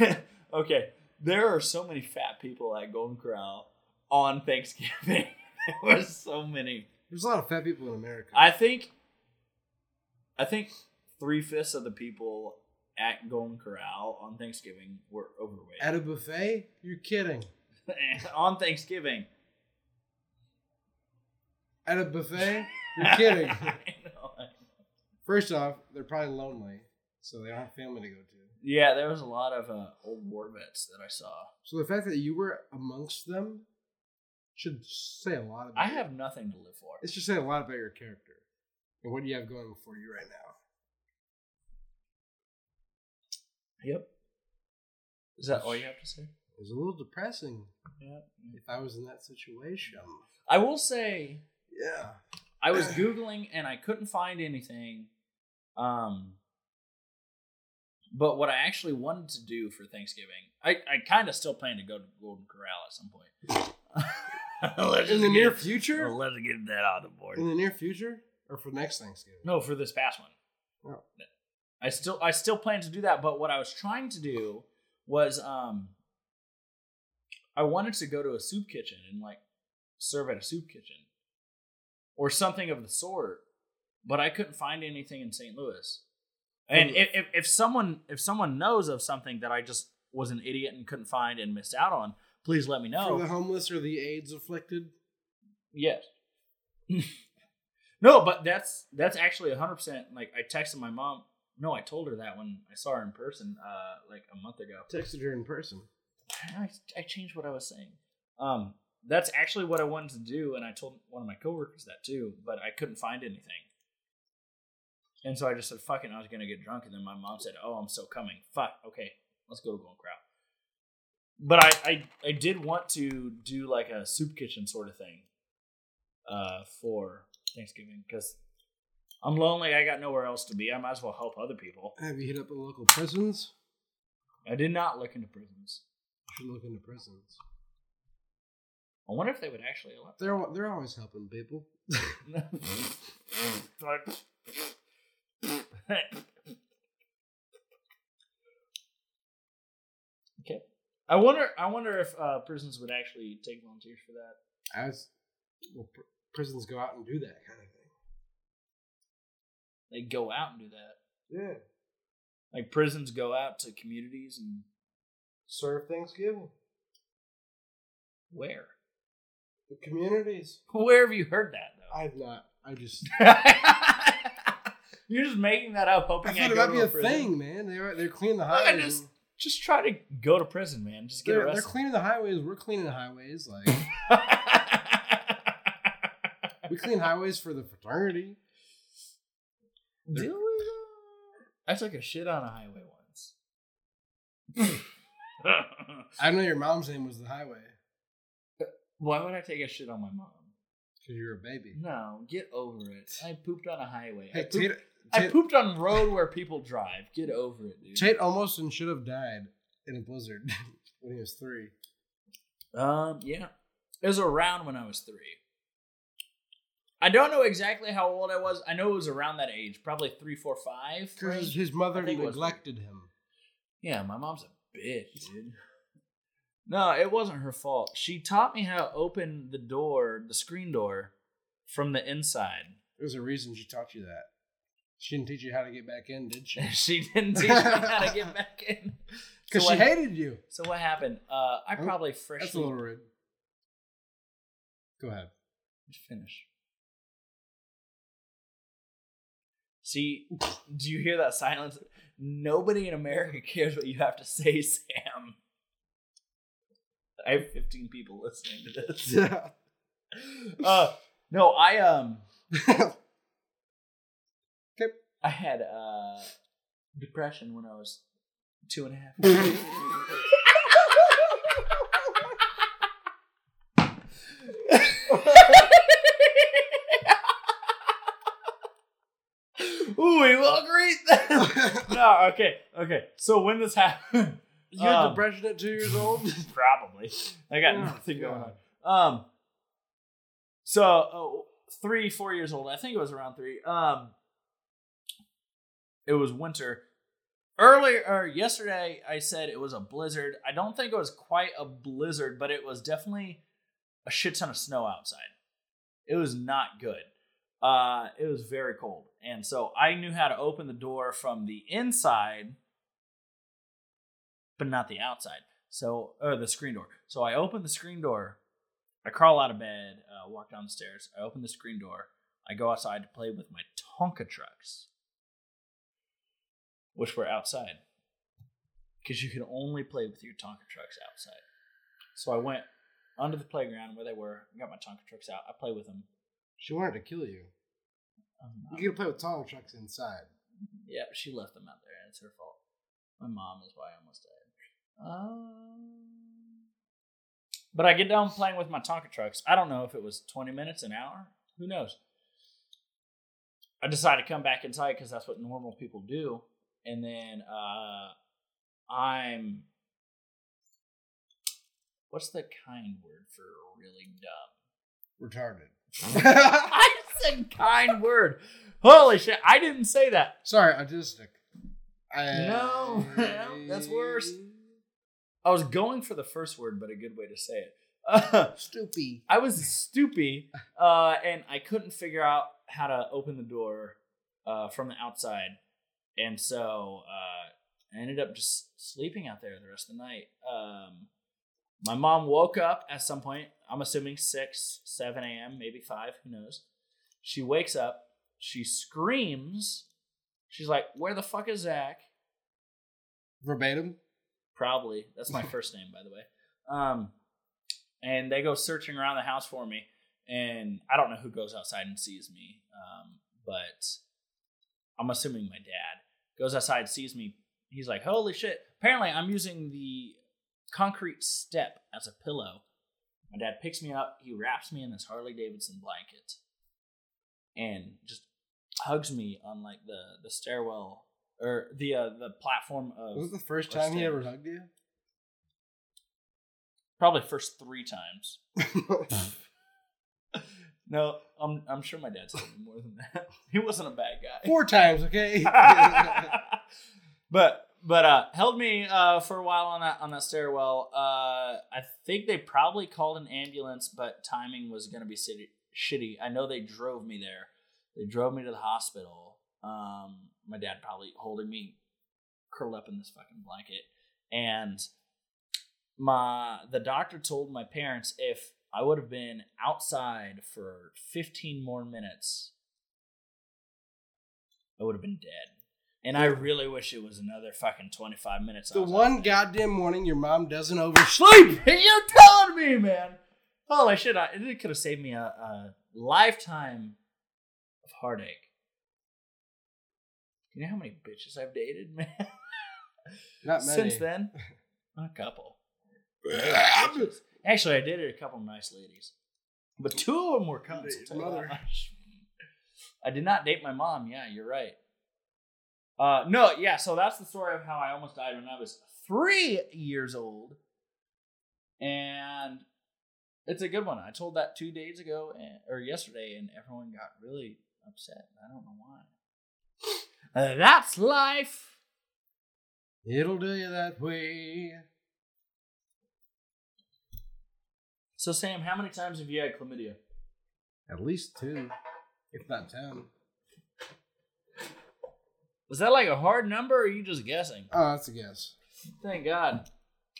okay, there are so many fat people at Golden Corral on Thanksgiving. there was so many. There's a lot of fat people in America. I think, I think three fifths of the people at Golden Corral on Thanksgiving were overweight. At a buffet? You're kidding. on Thanksgiving. At a buffet? You're kidding. I know. First off, they're probably lonely, so they don't have family to go to. Yeah, there was a lot of uh, old war vets that I saw. So the fact that you were amongst them should say a lot about I have nothing to live for. It's just saying a lot about your character and what do you have going for you right now. Yep. Is that all you have to say? It was a little depressing Yeah. if I was in that situation. I will say Yeah. I was googling and I couldn't find anything. Um, but what I actually wanted to do for Thanksgiving, I, I kind of still plan to go to Golden Corral at some point. In the get- near future? Oh, let's get that on the board. In the near future? Or for next Thanksgiving? No, for this past one. Oh. I still I still plan to do that, but what I was trying to do was um I wanted to go to a soup kitchen and like serve at a soup kitchen or something of the sort, but I couldn't find anything in St. Louis. And if, if if someone if someone knows of something that I just was an idiot and couldn't find and missed out on, please let me know. For the homeless or the AIDS afflicted? Yes. no, but that's that's actually hundred percent. Like I texted my mom. No, I told her that when I saw her in person, uh, like a month ago. Texted her in person. I, I changed what I was saying. Um, that's actually what I wanted to do, and I told one of my coworkers that too, but I couldn't find anything. And so I just said, "Fuck it," and I was gonna get drunk, and then my mom said, "Oh, I'm still coming." Fuck. Okay, let's go to Golden Corral. But I, I, I did want to do like a soup kitchen sort of thing, uh, for Thanksgiving because I'm lonely. I got nowhere else to be. I might as well help other people. Have you hit up the local prisons? I did not look into prisons. You should look into prisons. I wonder if they would actually allow. They're they're always helping people. okay. I wonder. I wonder if uh, prisons would actually take volunteers for that. As well, pr- prisons go out and do that kind of thing. They go out and do that. Yeah. Like prisons go out to communities and Serve Thanksgiving. where? The communities. Where have you heard that though? I've not. I just. You're just making that up, I hoping thought I it might be a prison. thing, man. They're they're cleaning the I just- just try to go to prison, man. Just get They're, they're cleaning the highways. We're cleaning the highways. Like we clean highways for the fraternity. Do we? I took a shit on a highway once. I know your mom's name was the highway Why would I take a shit on my mom? because you're a baby. No, get over it. I pooped on a highway. I pooped, Tate, I Tate, pooped on road where people drive. Get over it, dude. Tate almost and should have died in a blizzard when he was three. Um, yeah. It was around when I was three. I don't know exactly how old I was. I know it was around that age, probably three, four, five. Because his mother I think it was- neglected him. Yeah, my mom's a bitch, dude. No, it wasn't her fault. She taught me how to open the door, the screen door, from the inside. There's a reason she taught you that. She didn't teach you how to get back in, did she? she didn't teach me how to get back in. Because So she what- hated you. So what happened? Uh, I Oh, probably That's a little rude. Go ahead. Just finish. See, do you hear that silence? Nobody in America cares what you have to say, Sam. I have 15 people listening to this. Uh, no, I um, Okay. I had uh depression when I was two and a half. Ooh, we will greet them. no, okay, okay. So when this happened, you had Um, depression at two years old? probably I got Oh, nothing going on. Um, so oh, three, four years old. I think it was around three. Um, it was winter. Earlier or yesterday, I said it was a blizzard. I don't think it was quite a blizzard, but it was definitely a shit ton of snow outside. It was not good. Uh, it was very cold, and so I knew how to open the door from the inside, but not the outside. So, or the screen door. So I open the screen door. I crawl out of bed, uh, walk down the stairs. I open the screen door. I go outside to play with my Tonka trucks, which were outside, because you can only play with your Tonka trucks outside. So I went under the playground where they were. Got my Tonka trucks out. I play with them. She wanted to kill you. Um, You get to play with Tonka trucks inside. Yeah, but she left them out there, and it's her fault. My mom is why I almost died. Um, but I get done playing with my Tonka trucks. I don't know if it was 20 minutes, an hour. Who knows? I decided to come back inside because that's what normal people do. And then uh, I'm. What's the kind word for really dumb? Retarded. I said kind word. Holy shit! I didn't say that. Sorry, autistic. I, No, that's worse. I was going for the first word, but a good way to say it. Uh, Stoopy. I was stupid, uh, and I couldn't figure out how to open the door uh, from the outside, and so uh, I ended up just sleeping out there the rest of the night. Um, my mom woke up at some point. I'm assuming six, seven a.m., maybe five. Who knows? She wakes up. She screams. She's like, "Where the fuck is Zach?" Verbatim. Probably. That's my first name, by the way. Um, and they go searching around the house for me, and I don't know who goes outside and sees me, um, but I'm assuming my dad goes outside, sees me. He's like, "Holy shit!" Apparently, I'm using the concrete step as a pillow. My dad picks me up. He wraps me in this Harley Davidson blanket, and just hugs me on like the the stairwell or the uh, the platform of Was it the first time he ever hugged you? Probably first three times. No, I'm I'm sure my dad's told me more than that. He wasn't a bad guy. Four times, okay? but but uh held me uh for a while on that on that stairwell. Uh I think they probably called an ambulance, but timing was gonna be city, shitty. I know they drove me there. They drove me to the hospital. Um my dad probably holding me curled up in this fucking blanket. And my the doctor told my parents if I would have been outside for 15 more minutes, I would have been dead. And I really wish it was another fucking 25 minutes. The one goddamn morning your mom doesn't oversleep. You're telling me, man. Holy shit! I, it could have saved me a, a lifetime of heartache. You know how many bitches I've dated, man? Not many. Since then, a couple. Actually, I dated a couple nice ladies, but two of them were cunts. Date I'll tell you mother. that much. I did not date my mom. Yeah, you're right. Uh, no, yeah. So that's the story of how I almost died when I was three years old, and it's a good one. I told that two days ago and, or yesterday, and everyone got really upset. I don't know why. That's life. It'll do you that way. So Sam, how many times have you had chlamydia? At least two, if not ten. Was that like a hard number, or are you just guessing? Oh, that's a guess. Thank God.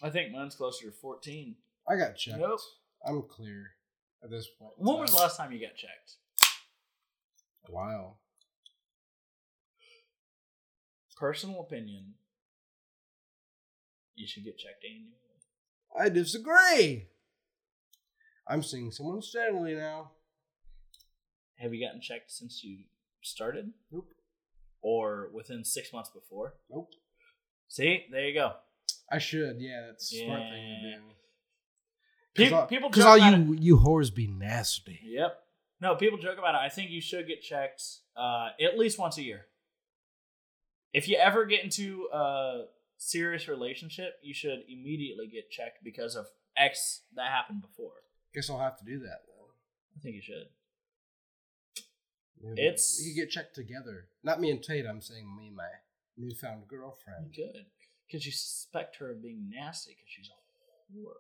I think mine's closer to fourteen. I got checked. Nope. I'm clear at this point. in When was the last time you got checked? Wow. Personal opinion. You should get checked annually. I disagree. I'm seeing someone steadily now. Have you gotten checked since you started? Nope. Or within six months before? Nope. See, there you go. I should. Yeah, that's a smart thing to Yeah. do. Pe- people because all you you whores be nasty. Yep. No, people joke about it. I think you should get checked uh, at least once a year. If you ever get into a serious relationship, you should immediately get checked because of X that happened before. Guess I'll have to do that though. I think you should. Yeah, It's- we could get checked together. Not me and Tate. I'm saying me and my newfound girlfriend. Good, Because you suspect her of being nasty because she's a whore.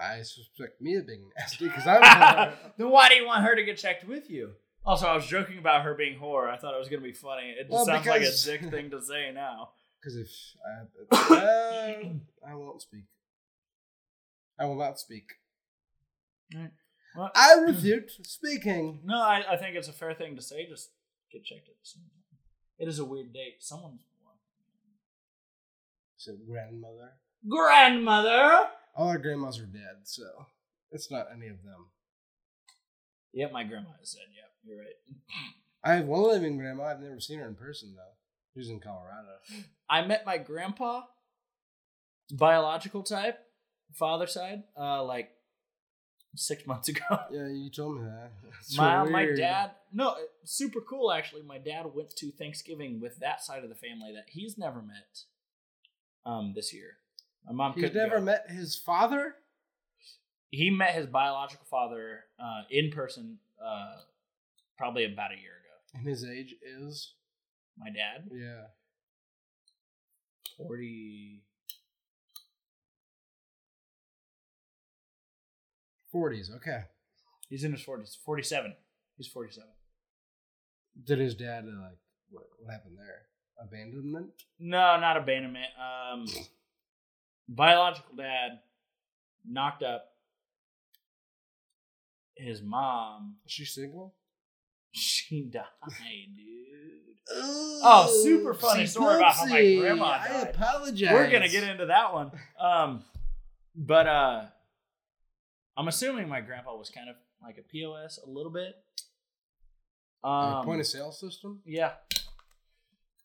I suspect me of being nasty because I'm. then why do you want her to get checked with you? Also, I was joking about her being whore. I thought it was going to be funny. It just Well, sounds like a because- dick thing to say now. Because if I, uh, I won't speak. I will not speak. Well, I refute speaking. no, I, I think it's a fair thing to say. Just get checked at the same time. It is a weird date. Someone's So grandmother. grandmother. All our grandmas are dead, so it's not any of them. Yep, my grandma has said. Yep, you're right. I have one living grandma. I've never seen her in person though. She's in Colorado. I met my grandpa, biological type, father side, uh, like six months ago. Yeah, you told me that. It's my so my dad, no, super cool actually. My dad went to Thanksgiving with that side of the family that he's never met. Um, this year, my mom He's never go. met his father. He met his biological father uh, in person, uh, probably about a year ago. And his age is My dad, yeah. forty. Forties. Okay. He's in his forties. Forty-seven. He's forty-seven. Did his dad uh, like what? What happened there? Abandonment. No, not abandonment. Um, biological dad knocked up his mom. Is she single? She died, dude. Oh, super funny story about how my grandma I died. apologize. We're gonna get into that one. Um, but uh, I'm assuming my grandpa was kind of like a POS a little bit. Um, point of sale system. Yeah.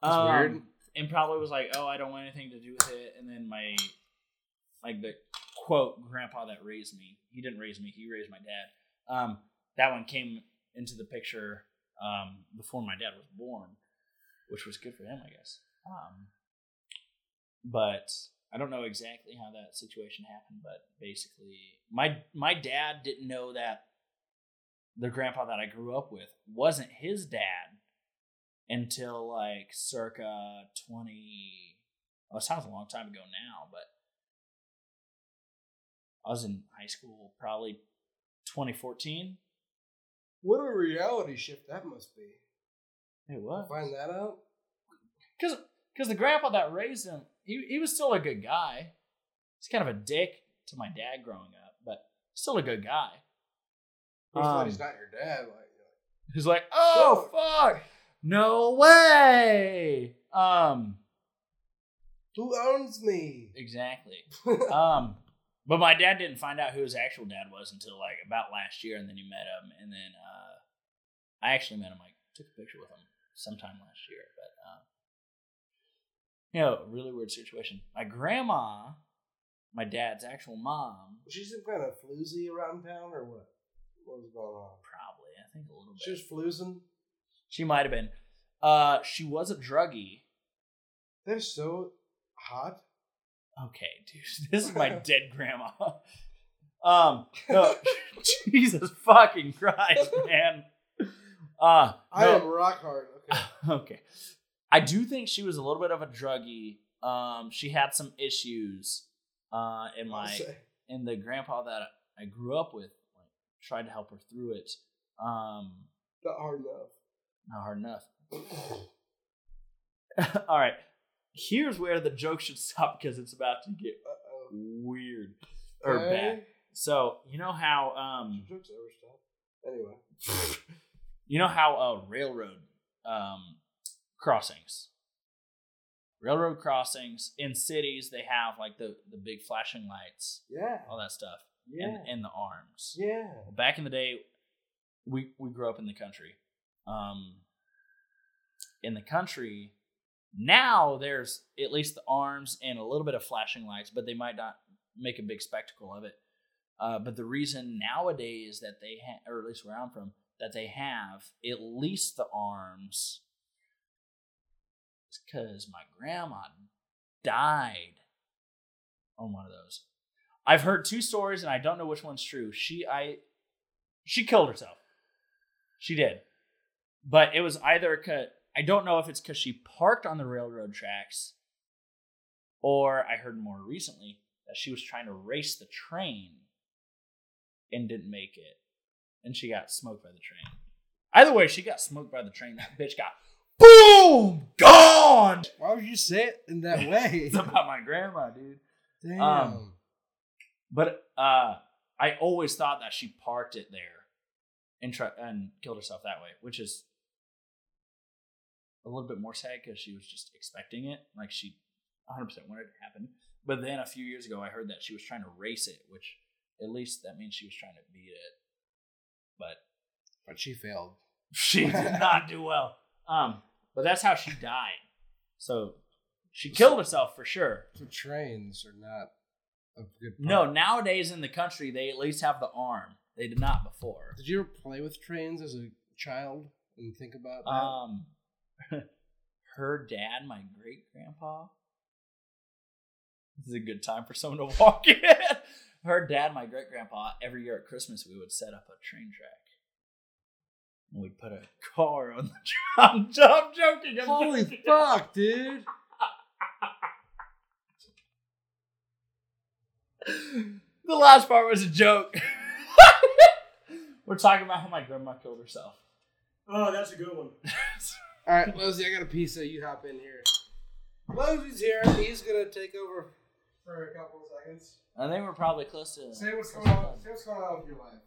That's Um, weird. And probably was like, oh, I don't want anything to do with it. And then my, like the quote, grandpa that raised me, he didn't raise me, he raised my dad. Um, that one came into the picture um, before my dad was born, which was good for him, I guess. Um, but I don't know exactly how that situation happened, but basically, my my dad didn't know that the grandpa that I grew up with wasn't his dad until like circa 20 well, it sounds a long time ago now but i was in high school probably 2014 What a reality shift that must be. it was Find that out. because because the grandpa that raised him he, he was still a good guy he's kind of a dick to my dad growing up but still a good guy glad Um, he's not your dad? Like, He's like, oh fuck. no way. Um, Who owns me? exactly. Um, but my dad didn't find out who his actual dad was until like about last year, and then he met him, and then uh, I actually met him. Like took a picture with him sometime last year, but uh, you know, really weird situation. My grandma, my dad's actual mom, Was she some kind of floozy around town or what? What was going on? probably I think a little bit. She was floozing. She might have been. Uh, she was a druggie. They're so hot. Okay, dude, this is my dead grandma. Um, no, Jesus fucking Christ, man. Uh, I no, am rock hard. Okay. okay. I do think she was a little bit of a druggie. Um, she had some issues. Uh, I'll my and the grandpa that I grew up with like, tried to help her through it. Um, Not hard enough. not hard enough. All right, here's where the joke should stop because it's about to get weird or Okay. bad. So you know how um Jokes ever stop. Anyway. you know how uh railroad um crossings railroad crossings in cities they have like the the big flashing lights Yeah. all that stuff Yeah. and and the arms Yeah. Back in the day we we grew up in the country um in the country now there's at least the arms and a little bit of flashing lights but they might not make a big spectacle of it. Uh, but the reason nowadays that they or at least where i'm from that they have at least the arms is because my grandma died on one of those. I've heard two stories and i don't know which one's true. She i she killed herself. She did. But it was either cause, i don't know if it's because she parked on the railroad tracks or i heard more recently that she was trying to race the train and didn't make it. And she got smoked by the train. Either way she got smoked by the train. That bitch got boom gone. Why would you say it in that way? it's about my grandma dude. Damn. Um, But uh, I always thought that she parked it there and try- and killed herself that way, which is a little bit more sad because she was just expecting it, like she 100 percent wanted it to happen. But then a few years ago, I heard that she was trying to race it, which at least that means she was trying to beat it. But but she failed. she did not do well. Um, but that's how she died. So she killed herself for sure. So trains are not a good. No, nowadays in the country, they at least have the arm. They did not before. Did you ever play with trains as a child and think about that? Um, her dad, my great grandpa. This is a good time for someone to walk in. Her dad, my great grandpa, every year at Christmas, we would set up a train track. And we'd put a car on the track. I'm, I'm joking. I'm Holy joking. fuck, dude! The last part was a joke. We're talking about how my grandma killed herself. Oh, that's a good one. All right, Losey, I got a pizza. You hop in here. Losey's here. He's gonna take over for a couple of seconds. I think we're probably close to. Say what's going on. done. Say what's going on with your life.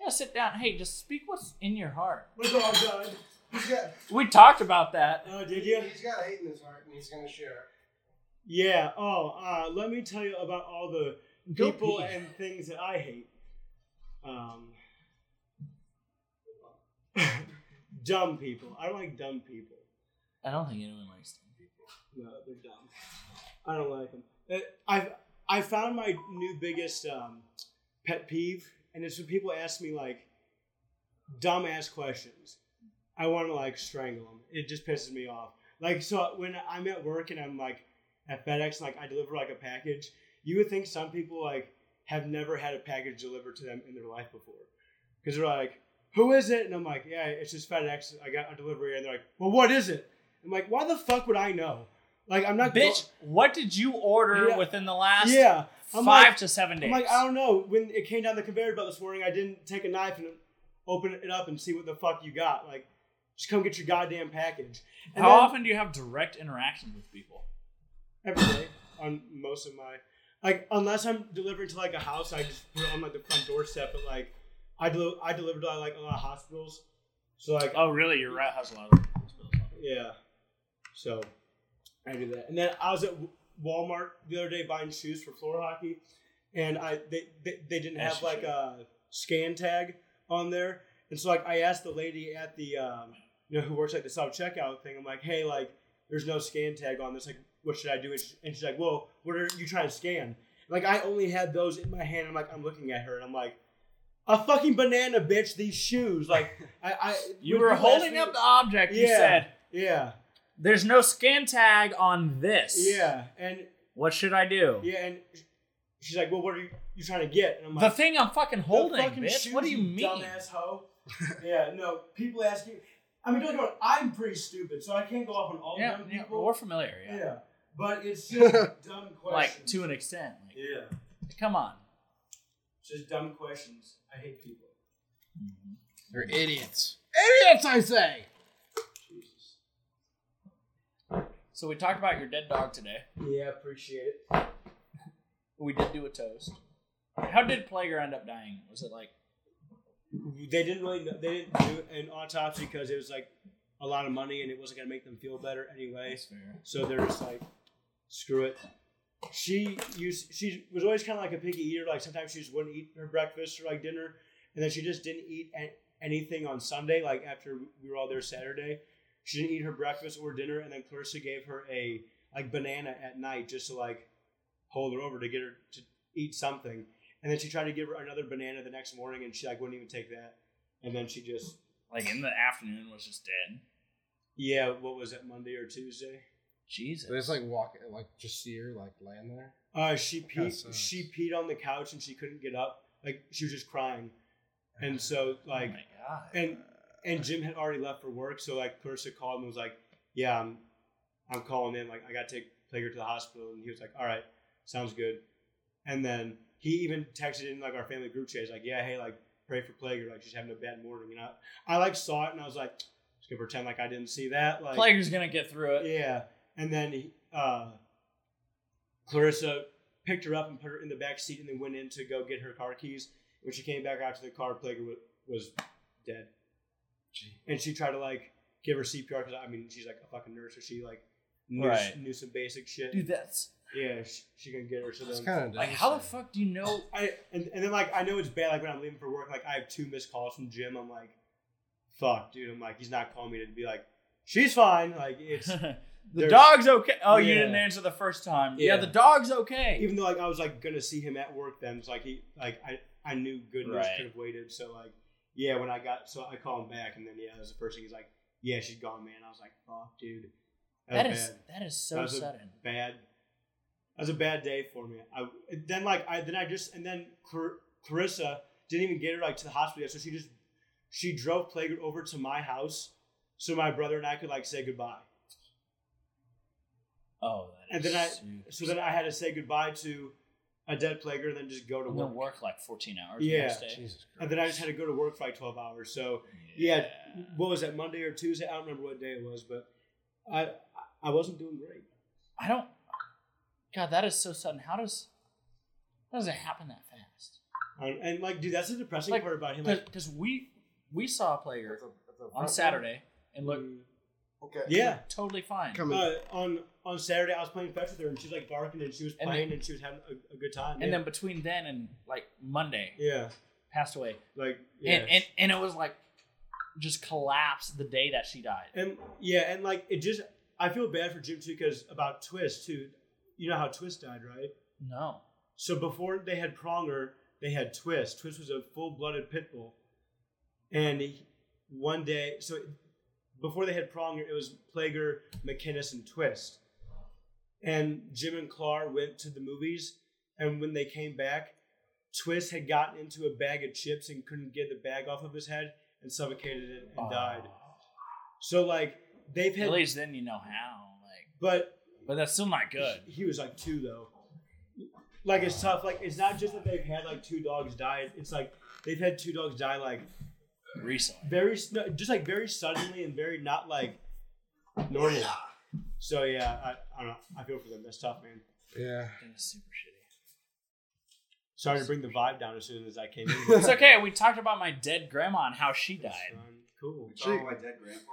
Yeah, sit down. Hey, just speak what's in your heart. My dog died. He's got We talked about that. Oh, did you? he's got hate in his heart, and he's gonna share. Yeah. Oh, uh, let me tell you about all the Go people pee. and things that I hate. Um, dumb people. I don't like dumb people. I don't think anyone likes dumb people. No, they're dumb. I don't like them. I I found my new biggest um, pet peeve, and it's when people ask me like dumb ass questions. I want to like strangle them. It just pisses me off. Like so when I'm at work and I'm like at FedEx, like I deliver like a package, you would think some people like have never had a package delivered to them in their life before, because they're like, "Who is it?" And I'm like, "Yeah, it's just FedEx. I got a delivery." And they're like, "Well, what is it?" I'm like, "Why the fuck would I know?" Like I'm not go- Bitch, what did you order Yeah. within the last yeah. I'm five like, to seven days? I'm like, I don't know. When it came down the conveyor belt this morning, I didn't take a knife and open it up and see what the fuck you got. Like, just come get your goddamn package. And How then often do you have direct interactions with people? Every day on most of my, like, unless I'm delivering to like a house, I just put it on like the front doorstep. But like, I del- I deliver to like a lot of hospitals. So like, Oh, really? Your rat has a lot of hospitals. Yeah. So I do that, and then I was at Walmart the other day buying shoes for floor hockey, and I they they, they didn't have like a scan tag on there, and so like I asked the lady at the um, you know who works like the self checkout thing, I'm like, hey, like there's no scan tag on this, like what should I do? And she's like, well, what are you trying to scan? Like I only had those in my hand. I'm like, I'm looking at her, and I'm like. A fucking banana, bitch! These shoes, like I, I. You were holding me- up the object. You Yeah. said, Yeah, "There's no scan tag on this. yeah, and What should I do? Yeah, and she's like, "Well, what are you, you trying to get?" And I'm The thing I'm fucking holding, fucking bitch. shoes, what do you mean? dumbass hoe?" yeah, no. People ask you. I mean, don't get me wrong. I'm pretty stupid, so I can't go off on all Yeah, dumb yeah, people. we're familiar. yeah. Yeah. but it's just dumb questions. Like to an extent. Like, yeah, come on. it's just dumb questions. I hate people. Mm-hmm. They're idiots. Idiots, I say. Jesus. So we talked about your dead dog today. Yeah, appreciate it. We did do a toast. How did Plager end up dying? Was it like They didn't really. Know, they didn't do an autopsy because it was like a lot of money and it wasn't gonna make them feel better anyway. That's fair. So they're just like, screw it. She used she was always kind of like a picky eater. Like sometimes she just wouldn't eat her breakfast or like dinner, and then she just didn't eat anything on Sunday. Like after we were all there Saturday, she didn't eat her breakfast or dinner, and then Clarissa gave her a like banana at night just to like hold her over to get her to eat something. And then she tried to give her another banana the next morning, and she like wouldn't even take that. And then she just Like in the afternoon was just dead. yeah, what was it Monday or Tuesday? Jesus. They just like walk, like just see her like laying there. Uh, she peed. She peed on the couch and she couldn't get up. Like she was just crying, and so oh like, my god. and and Jim had already left for work. So like, Clarissa called and was like, "Yeah, I'm, I'm calling in. Like, I got to take Plager to the hospital." And he was like, "All right, sounds good." And then he even texted in like our family group chat. He's like, "Yeah, hey, like pray for Plager. Like she's having a bad morning." And I, I like saw it and I was like, "Just gonna pretend like I didn't see that." Like, Plager's gonna get through it. yeah, and then he, uh, Clarissa picked her up and put her in the back seat, and then went in to go get her car keys. When she came back out to the car, Plager was, was dead, and she tried to like give her CPR because I mean she's like a fucking nurse, so she like knew, Right. knew some basic shit. Dude, that's yeah, she, she can get her. So It's then, kind of like how the fuck do you know? I and, and then like I know it's bad. Like when I'm leaving for work, like I have two missed calls from Jim. I'm like, fuck, dude. I'm like, he's not calling me to be like, she's fine. Like it's the dog's okay. Oh, you didn't answer the first time. Yeah, Yeah. the dog's okay. even though like I was like gonna see him at work then, it's like he like I I knew good news Right. could have waited. So like yeah, when I got so I called him back and then yeah, that was the first thing he's like, yeah, she's gone, man. I was like, fuck, dude, that, that is bad. that is That so a sudden. bad. That was a bad day for me. I then like I then I just and then Clar- Clarissa didn't even get her like to the hospital yet, so she just she drove Plager over to my house so my brother and I could like say goodbye. Oh, that And is then I- super So then I had to say goodbye to a dead Plager and then just go to And work. then work like 14 hours the Yeah. next day. Jesus Christ. And then I just had to go to work for like 12 hours. So, yeah, what was that, Monday or Tuesday? I don't remember what day it was, but I I wasn't doing great. I don't. God, that is so sudden. How does how does it happen that fast? Um, and, like, dude, that's the depressing Like, part about him. Like, Because we we saw a player a- a on Saturday and looked mm, Okay. yeah. totally fine. Coming. Uh, on on Saturday, I was playing fetch with her, and she was like barking, and she was And playing, and she was having a, a good time. And yeah. then between then and like Monday, yeah, passed away. like yeah. And, and and it was like just collapsed the day that she died. And yeah, and like it just I feel bad for Jim too because about Twist too. You know how Twist died, right? No. So before they had Pronger, they had Twist. Twist was a full-blooded pit bull, and he, one day, so before they had Pronger, it was Plager, McKinnis, and Twist. And Jim and Clar went to the movies, and when they came back, Twist had gotten into a bag of chips and couldn't get the bag off of his head and suffocated it and ah. died. So like they've At least then you know how. Like, but but that's still not good. he was like two though. Like it's tough. Like it's not just that they've had like two dogs die. It's like they've had two dogs die like Recently. very s- just like very suddenly and very not like normal. So yeah, I, I don't know. I feel for them. That's tough, man. Yeah. That is super shitty. Sorry to bring the vibe down as soon as I came in. It's okay. We talked about my dead grandma and how she died. Cool. We talking about my dead grandpa.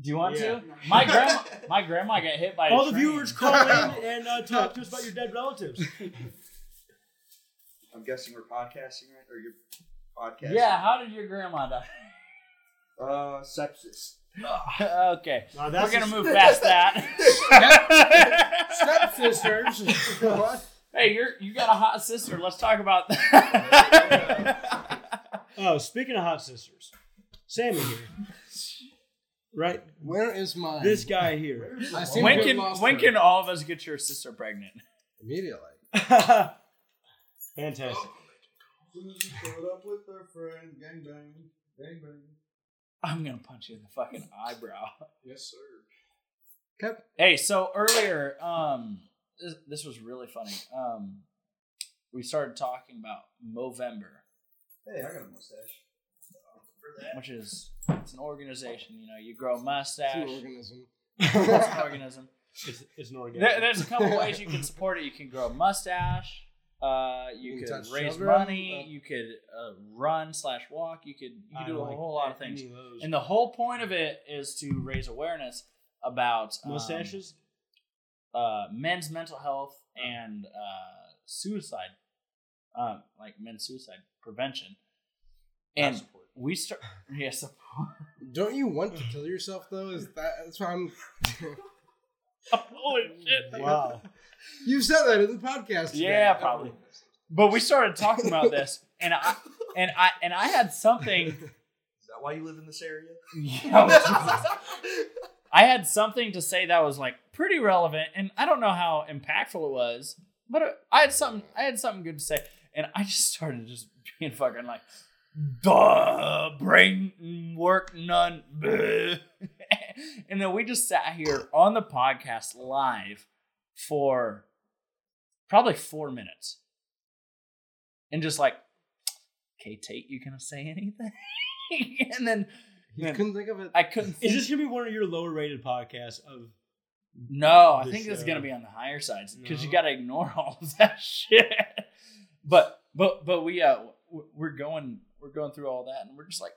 Do you want Yeah. to? My grandma, my grandma got hit by a All the train. viewers call in and uh, talk to us about your dead relatives. I'm guessing we're podcasting, right? Or you're podcasting? Yeah, how did your grandma die? Uh, sepsis. okay, Now, we're gonna move past that. Stepsisters. what? hey, you're you got a hot sister. Let's talk about that. Oh, speaking of hot sisters, Sammy here. Right, Where is mine? this guy here. I seem when to have can lost when her. can all of us get your sister pregnant? immediately? Fantastic. Showed up with their friend, gang bang, gang bang. I'm gonna punch you in the fucking eyebrow. Yes, sir. Kev, Hey, so earlier, um, this, this was really funny. Um, we started talking about Movember, Hey, I got a mustache. For that. which is it's an organization. You know, you grow a it's mustache. an organism. it's an organism. It's, it's an organ. There, there's a couple ways you can support it. You can grow a mustache. Uh, you, You could raise money. uh, you could uh, run slash walk. You could you could do a like whole lot of things. those. And the whole point of it is to raise awareness about um, mustaches. uh, men's mental health and uh, suicide, um, like men's suicide prevention. And we start, yeah, support. Don't you want to kill yourself though? Is that that's why I'm? Holy shit! Wow. You said that in the podcast. today. Yeah, probably. But we started talking about this, and I and I and I had something. Is that why you live in this area? I had something to say that was like pretty relevant, and I don't know how impactful it was, but I had something. I had something good to say, and I just started just being fucking like, duh, brain work none, and then we just sat here on the podcast live for probably four minutes, and just like, okay, Tate, you gonna say anything? and then You couldn't think of it. I couldn't. Is this gonna be one of your lower rated podcasts of? No, I the think this is gonna be on the higher sides because you got to ignore all of that shit. But but but we uh we're going we're going through all that and we're just like,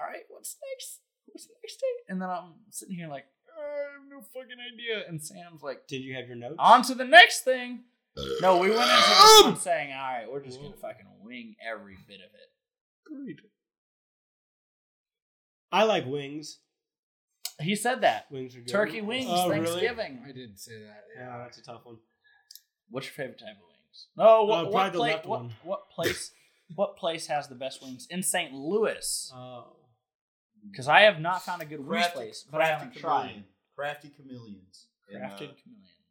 all right, what's next? What's the next Day? And then I'm sitting here like, "Uh, I have no fucking idea. And Sam's like, Did you have your notes? on to the next thing. No, we went into this one saying, all right, we're just gonna fucking wing every bit of it. Agreed. I like wings. He said that. Wings are good. Turkey wings, Oh, really? Thanksgiving. I did say that. Yeah, Yeah. that's a tough one. What's your favorite type of wings? No, what, Uh, what, probably the pla- left what, one. what place? what place has the best wings in St. Louis? Oh. Because I have not found a good wings Crafty, place, but I haven't Crafty tried. Chameleon. Crafty Chameleons. In, uh, chameleon.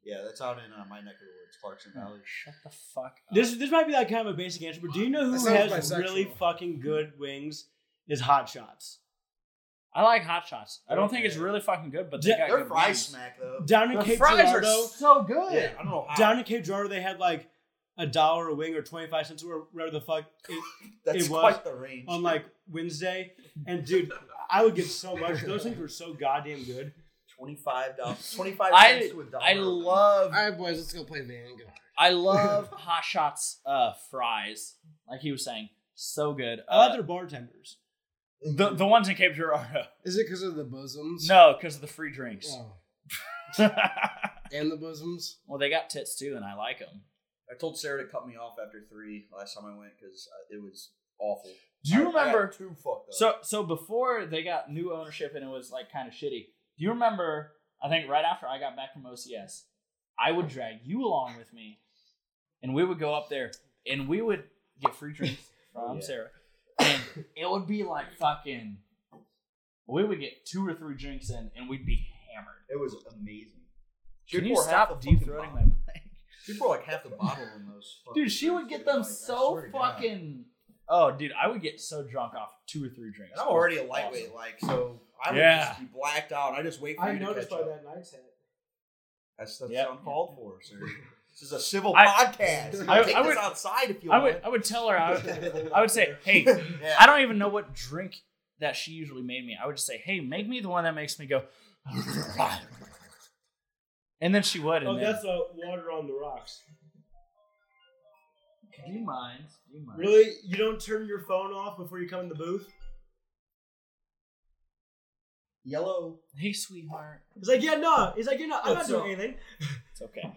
yeah, that's out in uh, my neck of the woods, Clarkson Valley. Shut the fuck up. This this might be like kind of a basic answer, but do you know who That sounds has bisexual. really fucking good wings? Is Hot Shots I like hot shots. I don't think it's really fucking good, but they Yeah, got Their good fry wings. smack though. down in Their Cape fries are Girardeau? so good. Yeah, I don't know how. Down in Cape Girardeau, they had like a dollar a wing or twenty five cents or whatever the fuck it, That's it was quite the range. on like Wednesday. And dude, I would get so much. Those things were so goddamn good. Twenty-five dollars. Twenty-five I cents to a dollar. I love All right, boys, let's go play Vanguard. I love hot shots uh fries. Like he was saying, so good. I like Uh, their bartenders. the the ones in Cape Girardeau. Is it because of the bosoms? No, because of the free drinks. Oh. And the bosoms? well, they got tits too, and I like them. I told Sarah to cut me off after three last time I went because it was awful. Do you I- I got remember? too fucked up? So so before they got new ownership and it was like kind of shitty. Do you remember? I think right after I got back from OCS, I would drag you along with me, and we would go up there and we would get free drinks from Yeah. Sarah, and it would be like fucking. We would get two or three drinks in, and we'd be hammered. it was amazing. Can She'd you stop the deep throating my mic? She pour like half the bottle in those. Dude, she would get them Like, so swear God. fucking. Oh, dude, I would get so drunk off two or three drinks. And I'm already a lightweight, like so. I would Yeah. just be blacked out. I just wait for you to catch up. I noticed by that night's hat. That's that's Yep. uncalled for, sir. This is a civil I- podcast. I- Take I would- outside if you I want. would, I would tell her. I would, I would say, hey, Yeah. I don't even know what drink that she usually made me. I would just say, hey, make me the one that makes me go. And then she would. And Oh, then, that's uh, water on the rocks. Do you mind? Do you mind? Really? You don't turn your phone off before you come in the booth? Yellow. Hey, sweetheart. He's like, yeah, no. He's like, yeah, no, I'm not doing anything. It's okay.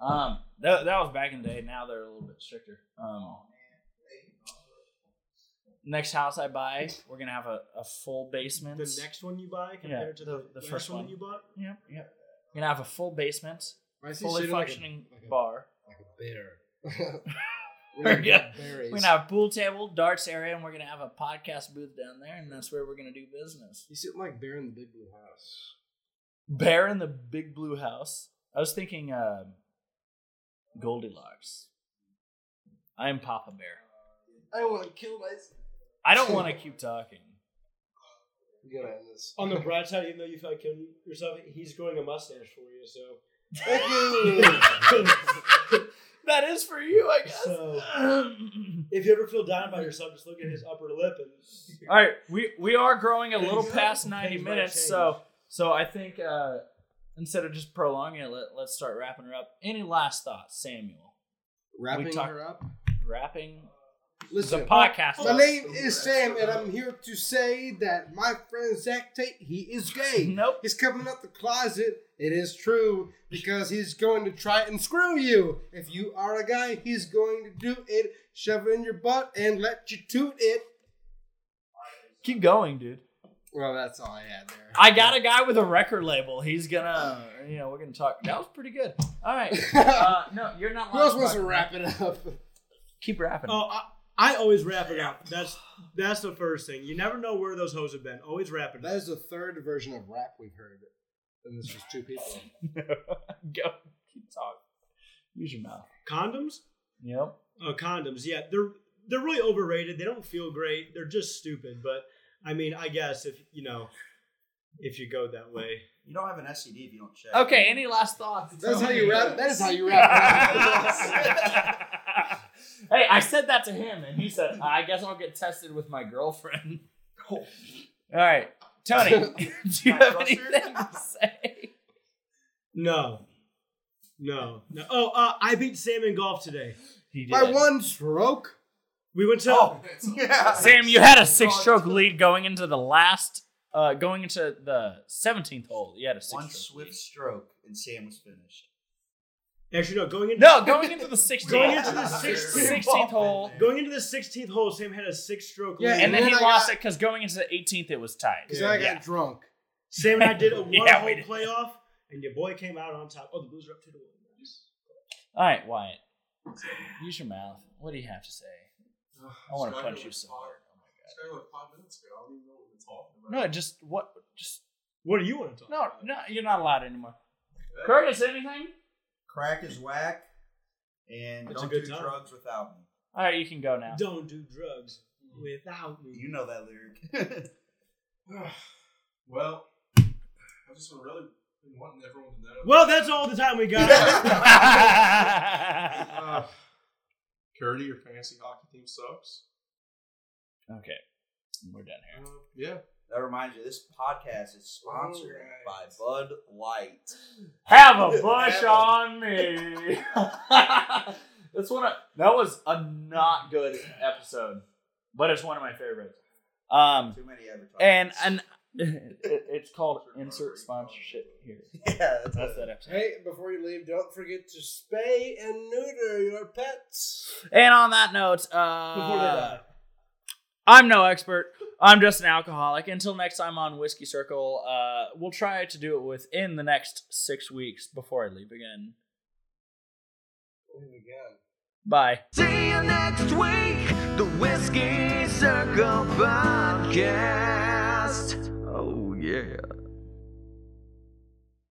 Um, that, that was back in the day. Now they're a little bit stricter. Um, next house I buy, we're gonna have a, a full basement. The next one you buy compared to the- the, the first one one. you bought. Yep, yep. We're gonna have a full basement, Why fully sitting like a- functioning like a- bar. like a bear. We're We're gonna- gonna. We're gonna have a pool table, darts area, and we're gonna have a podcast booth down there, and that's where we're gonna do business. You sit like bear in the big blue house. Bear in the big blue house. I was thinking um Goldilocks. I am Papa Bear. I want to kill myself. I don't want to keep talking. You gotta end this. On the bright side, even though you feel like killing yourself, he's growing a mustache for you. So, Thank you. That is for you, I guess. so if you ever feel down by yourself, just look at his upper lip and. All right, we we are growing a little past ninety minutes, so so I think uh, instead of just prolonging it, let, let's start wrapping her up. Any last thoughts, Samuel? Wrapping talk- her up. Wrapping Listen, the podcast. My name is Sam, and I'm here to say that my friend Zach Tate, he is gay. Nope. He's coming out the closet. It is true because he's going to try and screw you. If you are a guy, he's going to do it, shove it in your butt, and let you toot it. Keep going, dude. Well, that's all I had there. I got a guy with a record label. He's gonna, you know, we're gonna talk. That was pretty good. All right. Uh, no, you're not. Who allowed else wants to wrap it up? Keep rapping. Oh, I, I always wrap it up. That's that's the first thing. You never know where those hoes have been. Always wrap it up. That is the third version of rap we've heard. And this was two people. Go. Keep talking. Use your mouth. Condoms? Yep. Oh, condoms. Yeah, they're they're really overrated. They don't feel great. They're just stupid. But I mean, I guess if you know, if you go that way. You don't have an STD if you don't check. Okay. Any last thoughts? That's how you wrap. That is how you wrap it up. Hey, I said that to him, and he said, "I guess I'll get tested with my girlfriend." All right, Tony, do you have anything to say? No, no, no. Oh, uh, I beat Sam in golf today. He did. By one stroke. We went to. Oh, yeah. Sam, you had a six-stroke lead going into the last, uh, going into the seventeenth hole. You had a One six-stroke swift lead. stroke and Sam was finished. Actually, no. Going into No, going into the sixteenth. Going into the 16th. 16th hole. going into the 16th hole, Sam had a six-stroke Yeah, lead. And then he I lost got- it because going into the 18th, it was tied. Because I got Yeah. drunk. Sam and I did a one-hole we did. playoff, and your boy came out on top. Oh, the Blues are up two to one. All right, Wyatt. Use your mouth. What do you have to say? I want to punch you so hard. Oh my five minutes ago. I don't even know what we're talking about. god. No, just what? Just What do you want to talk? no, about? no. You're not allowed anymore. Curtis, anything? Crack is whack, and It's don't good do time. drugs without me. All right, you can go now. Don't do drugs without me. You know that lyric. Well, I've just been really been wanting everyone to know. Well, that's all the time we got. Uh, Curdy, your fantasy hockey team sucks. okay, we're done here. Uh, yeah. That reminds you, this podcast is sponsored by Bud Light. Have a Busch on me. That's one. Of, that was a not good episode, but it's one of my favorites. Um, Too many advertisements. and and it, it's called insert sponsorship here. yeah, that's, That's that episode. Hey, before you leave, don't forget to spay and neuter your pets. And on that note, uh, Before they die. I'm no expert. I'm just an alcoholic. Until next time on Whiskey Circle, uh, we'll try to do it within the next six weeks before I leave again. Leave again. Bye. See you next week, the Whiskey Circle Podcast. Oh, yeah.